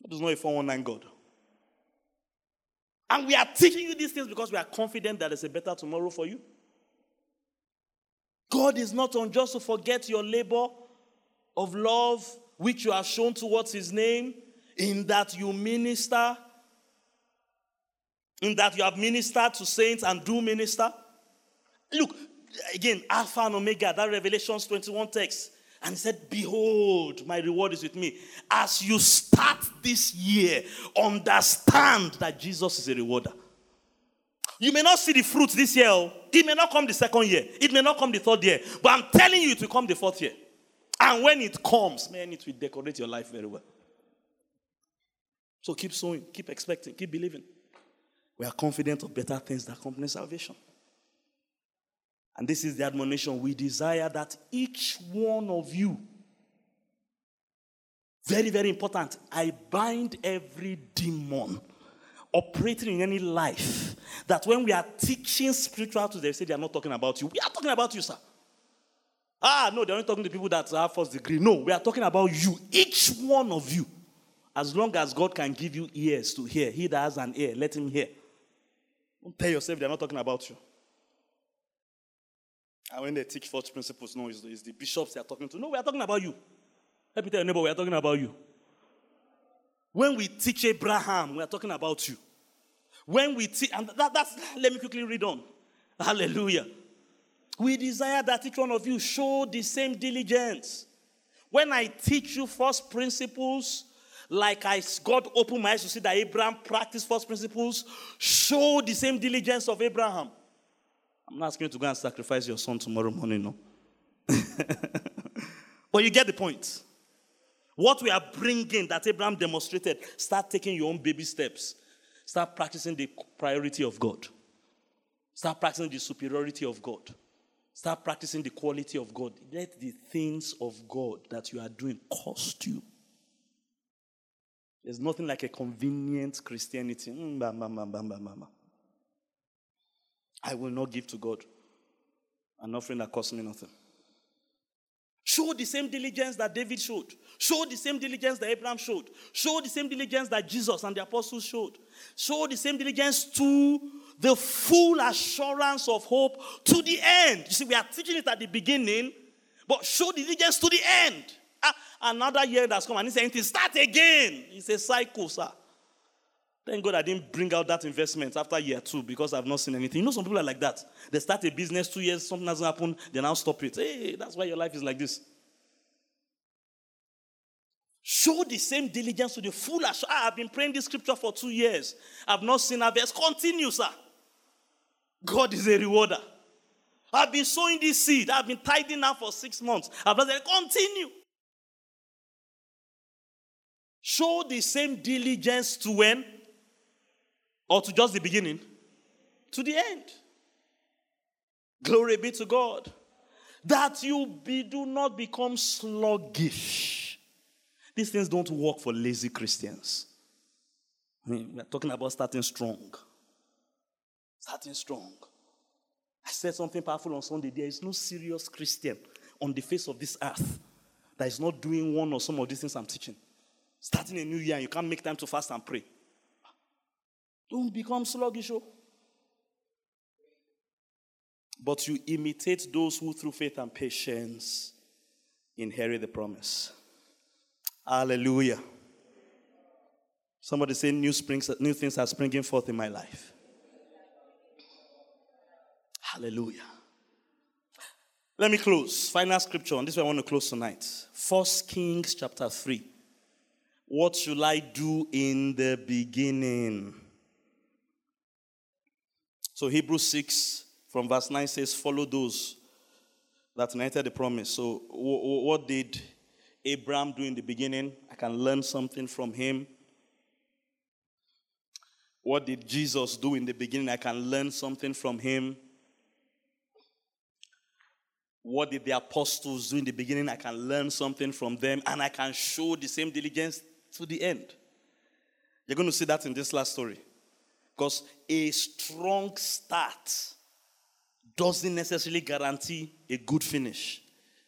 That is not a 419 God. And we are teaching you these things because we are confident that there's a better tomorrow for you. God is not unjust to forget your labor of love which you have shown towards his name, in that you minister, in that you have ministered to saints and do minister. Look, again, Alpha and Omega, that Revelations 21 text. And he said, Behold, my reward is with me. As you start this year, understand that Jesus is a rewarder. You may not see the fruit this year. Oh. It may not come the second year. It may not come the third year. But I'm telling you, it will come the fourth year. And when it comes, man, it will decorate your life very well. So keep sowing, keep expecting, keep believing. We are confident of better things that accompany salvation. And this is the admonition. We desire that each one of you, very, very important, I bind every demon operating in any life that when we are teaching spiritual to they say they are not talking about you. We are talking about you, sir. Ah, no, they're only talking to people that have first degree. No, we are talking about you, each one of you. As long as God can give you ears to hear, He that has an ear, let him hear. Don't tell yourself they're not talking about you. And when they teach false principles, no, it's the, it's the bishops they are talking to. No, we are talking about you. Let me tell your neighbor, we are talking about you. When we teach Abraham, we are talking about you. When we teach, and that, that's, let me quickly read on. Hallelujah. We desire that each one of you show the same diligence. When I teach you first principles, like I God opened my eyes to see that Abraham practiced first principles, show the same diligence of Abraham. I'm not asking you to go and sacrifice your son tomorrow morning, no. *laughs* but you get the point. What we are bringing that Abraham demonstrated, start taking your own baby steps. Start practicing the priority of God. Start practicing the superiority of God. Start practicing the quality of God. Let the things of God that you are doing cost you. There's nothing like a convenient Christianity. Mm, I will not give to God an offering that costs me nothing. Show the same diligence that David showed. Show the same diligence that Abraham showed. Show the same diligence that Jesus and the apostles showed. Show the same diligence to the full assurance of hope to the end. You see, we are teaching it at the beginning, but show diligence to the end. Ah, another year that's come and he's saying, start again. It's a cycle, sir. Thank God I didn't bring out that investment after year two because I've not seen anything. You know, some people are like that. They start a business two years, something doesn't happen, they now stop it. Hey, that's why your life is like this. Show the same diligence to the full. Assurance. I have been praying this scripture for two years. I've not seen verse. Continue, sir. God is a rewarder. I've been sowing this seed. I've been tithing now for six months. I've said, continue. Show the same diligence to when? Or to just the beginning? To the end. Glory be to God. That you be, do not become sluggish. These things don't work for lazy Christians. I mean, we're talking about starting strong. Starting strong. I said something powerful on Sunday. There is no serious Christian on the face of this earth that is not doing one or some of these things I'm teaching. Starting a new year, you can't make time to fast and pray. Don't become sluggish. Oh. But you imitate those who, through faith and patience, inherit the promise. Hallelujah. Somebody say, new, springs, new things are springing forth in my life. Hallelujah. Let me close. Final scripture, and this is I want to close tonight. First Kings chapter 3. What should I do in the beginning? So Hebrews 6 from verse 9 says, Follow those that inherited the promise. So what did Abraham do in the beginning? I can learn something from him. What did Jesus do in the beginning? I can learn something from him. What did the apostles do in the beginning? I can learn something from them and I can show the same diligence to the end. You're going to see that in this last story. Because a strong start doesn't necessarily guarantee a good finish.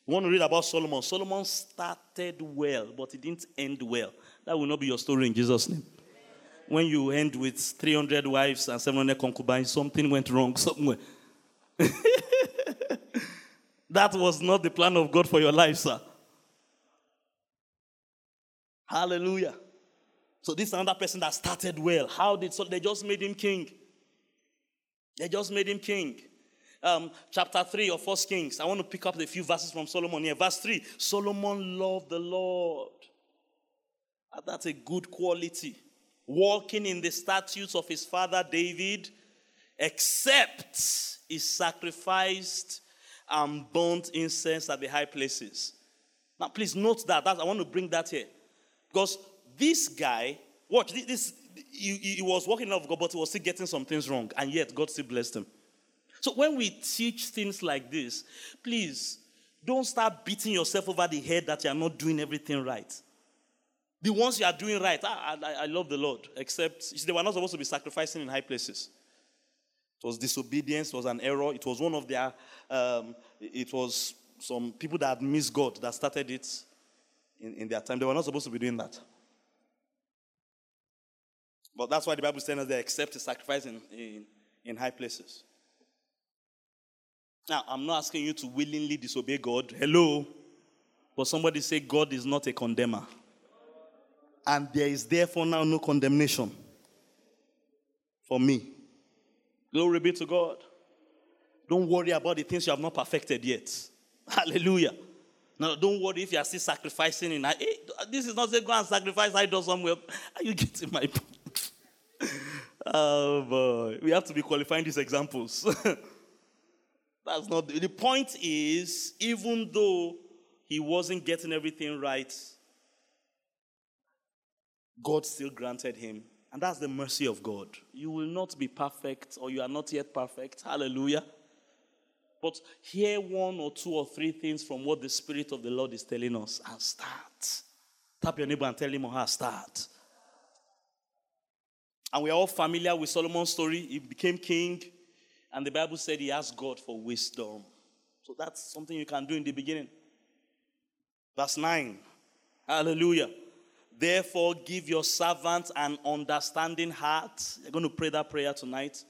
You want to read about Solomon? Solomon started well, but it didn't end well. That will not be your story in Jesus' name. When you end with 300 wives and 700 concubines, something went wrong somewhere. *laughs* that was not the plan of God for your life, sir. Hallelujah. So this is another person that started well. How did so they just made him king? They just made him king. Um, chapter 3 of First Kings. I want to pick up a few verses from Solomon here. Verse 3 Solomon loved the Lord. And that's a good quality. Walking in the statutes of his father David, except he sacrificed and burnt incense at the high places. Now, please note that. That's, I want to bring that here. Because this guy, watch, this, he, he was walking out of God, but he was still getting some things wrong, and yet God still blessed him. So when we teach things like this, please don't start beating yourself over the head that you are not doing everything right. The ones you are doing right, I, I, I love the Lord, except they were not supposed to be sacrificing in high places. It was disobedience, it was an error. It was one of their, um, it was some people that had missed God that started it in, in their time. They were not supposed to be doing that. But that's why the Bible says they accept a sacrifice in, in, in high places. Now, I'm not asking you to willingly disobey God. Hello. But somebody say God is not a condemner. And there is therefore now no condemnation for me. Glory be to God. Don't worry about the things you have not perfected yet. *laughs* Hallelujah. Now, don't worry if you are still sacrificing in. Hey, this is not say go and sacrifice idol somewhere. *laughs* Are you getting my point? *laughs* oh boy, we have to be qualifying these examples. That's not the, the point. Is even though he wasn't getting everything right, God still granted him. And that's the mercy of God. You will not be perfect, or you are not yet perfect. Hallelujah. But hear one or two or three things from what the Spirit of the Lord is telling us and start. Tap your neighbor and tell him or her, start. And we are all familiar with Solomon's story. He became king, and the Bible said he asked God for wisdom. So that's something you can do in the beginning. Verse 9. Hallelujah. Therefore, give your servant an understanding heart. You're going to pray that prayer tonight.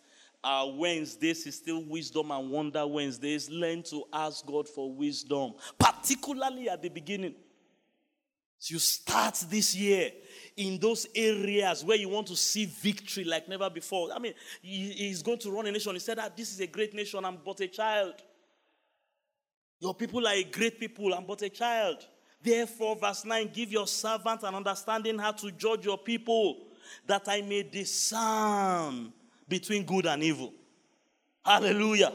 Uh, Wednesdays is still wisdom and wonder Wednesdays. Learn to ask God for wisdom, particularly at the beginning. So you start this year in those areas where you want to see victory like never before. I mean, he's going to run a nation. He said that this is a great nation, I'm but a child. Your people are a great people, I'm but a child. Therefore, verse 9, give your servant an understanding how to judge your people, that I may discern between good and evil. Hallelujah.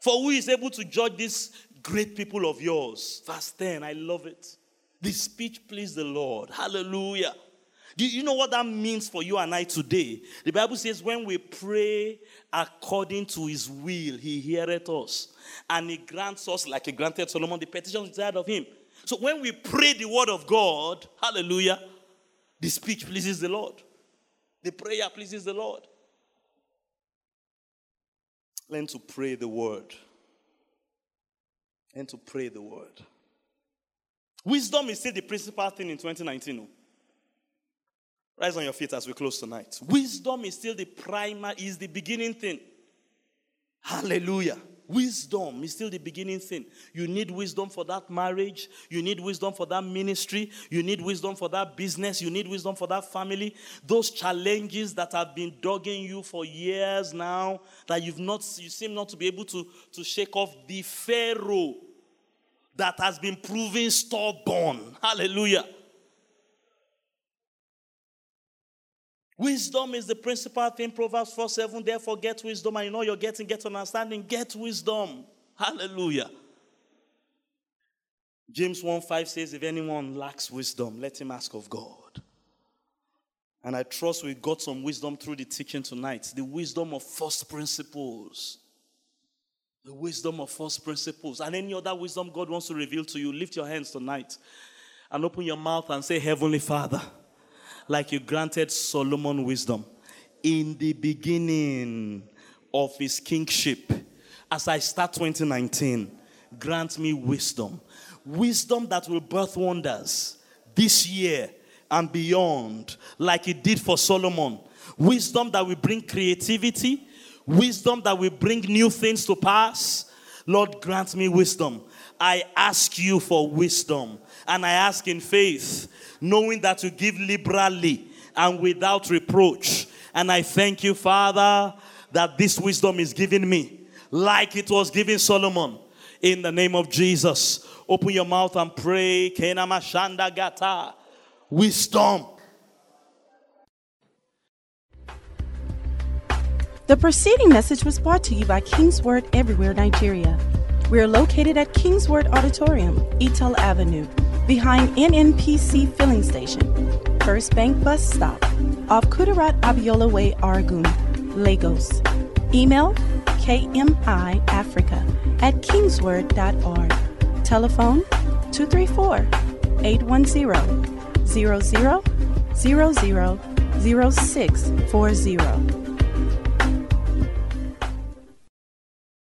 For who is able to judge these great people of yours? Verse 10, I love it. This speech pleased the Lord. Hallelujah. Do you know what that means for you and I today? The Bible says, when we pray according to his will, he heareth us. And he grants us, like he granted Solomon, the petitions desired of him. So when we pray the word of God, hallelujah, the speech pleases the Lord. The prayer pleases the Lord. Learn to pray the word. Learn to pray the word. Wisdom is still the principal thing in 2019. Rise on your feet as we close tonight. Wisdom is still the primer, is the beginning thing. Hallelujah. Wisdom is still the beginning thing. You need wisdom for that marriage. You need wisdom for that ministry. You need wisdom for that business. You need wisdom for that family. Those challenges that have been dogging you for years now, that you've not, you seem not to be able to, to shake off the Pharaoh that has been proven stubborn. Hallelujah. Wisdom is the principal thing. Proverbs 4 7. Therefore, get wisdom. And you know you're getting, get understanding. Get wisdom. Hallelujah. James 1 5 says, If anyone lacks wisdom, let him ask of God. And I trust we got some wisdom through the teaching tonight. The wisdom of first principles. The wisdom of first principles. And any other wisdom God wants to reveal to you, lift your hands tonight and open your mouth and say, Heavenly Father like you granted Solomon wisdom in the beginning of his kingship. As I start 2019, grant me wisdom. Wisdom that will birth wonders this year and beyond, like it did for Solomon. Wisdom that will bring creativity, wisdom that will bring new things to pass. Lord, grant me wisdom. I ask you for wisdom. And I ask in faith knowing that you give liberally and without reproach. And I thank you, Father, that this wisdom is given me like it was given Solomon. In the name of Jesus, open your mouth and pray. gata. Wisdom. The preceding message was brought to you by Kingsword Everywhere Nigeria. We are located at Kingsword Auditorium, Etel Avenue, behind NNPC Filling Station, First Bank Bus Stop, off Kudirat Abiola Way, Oregun, Lagos. Email kmiafrica at kingsword.org. Telephone 234 810 00 00 0640.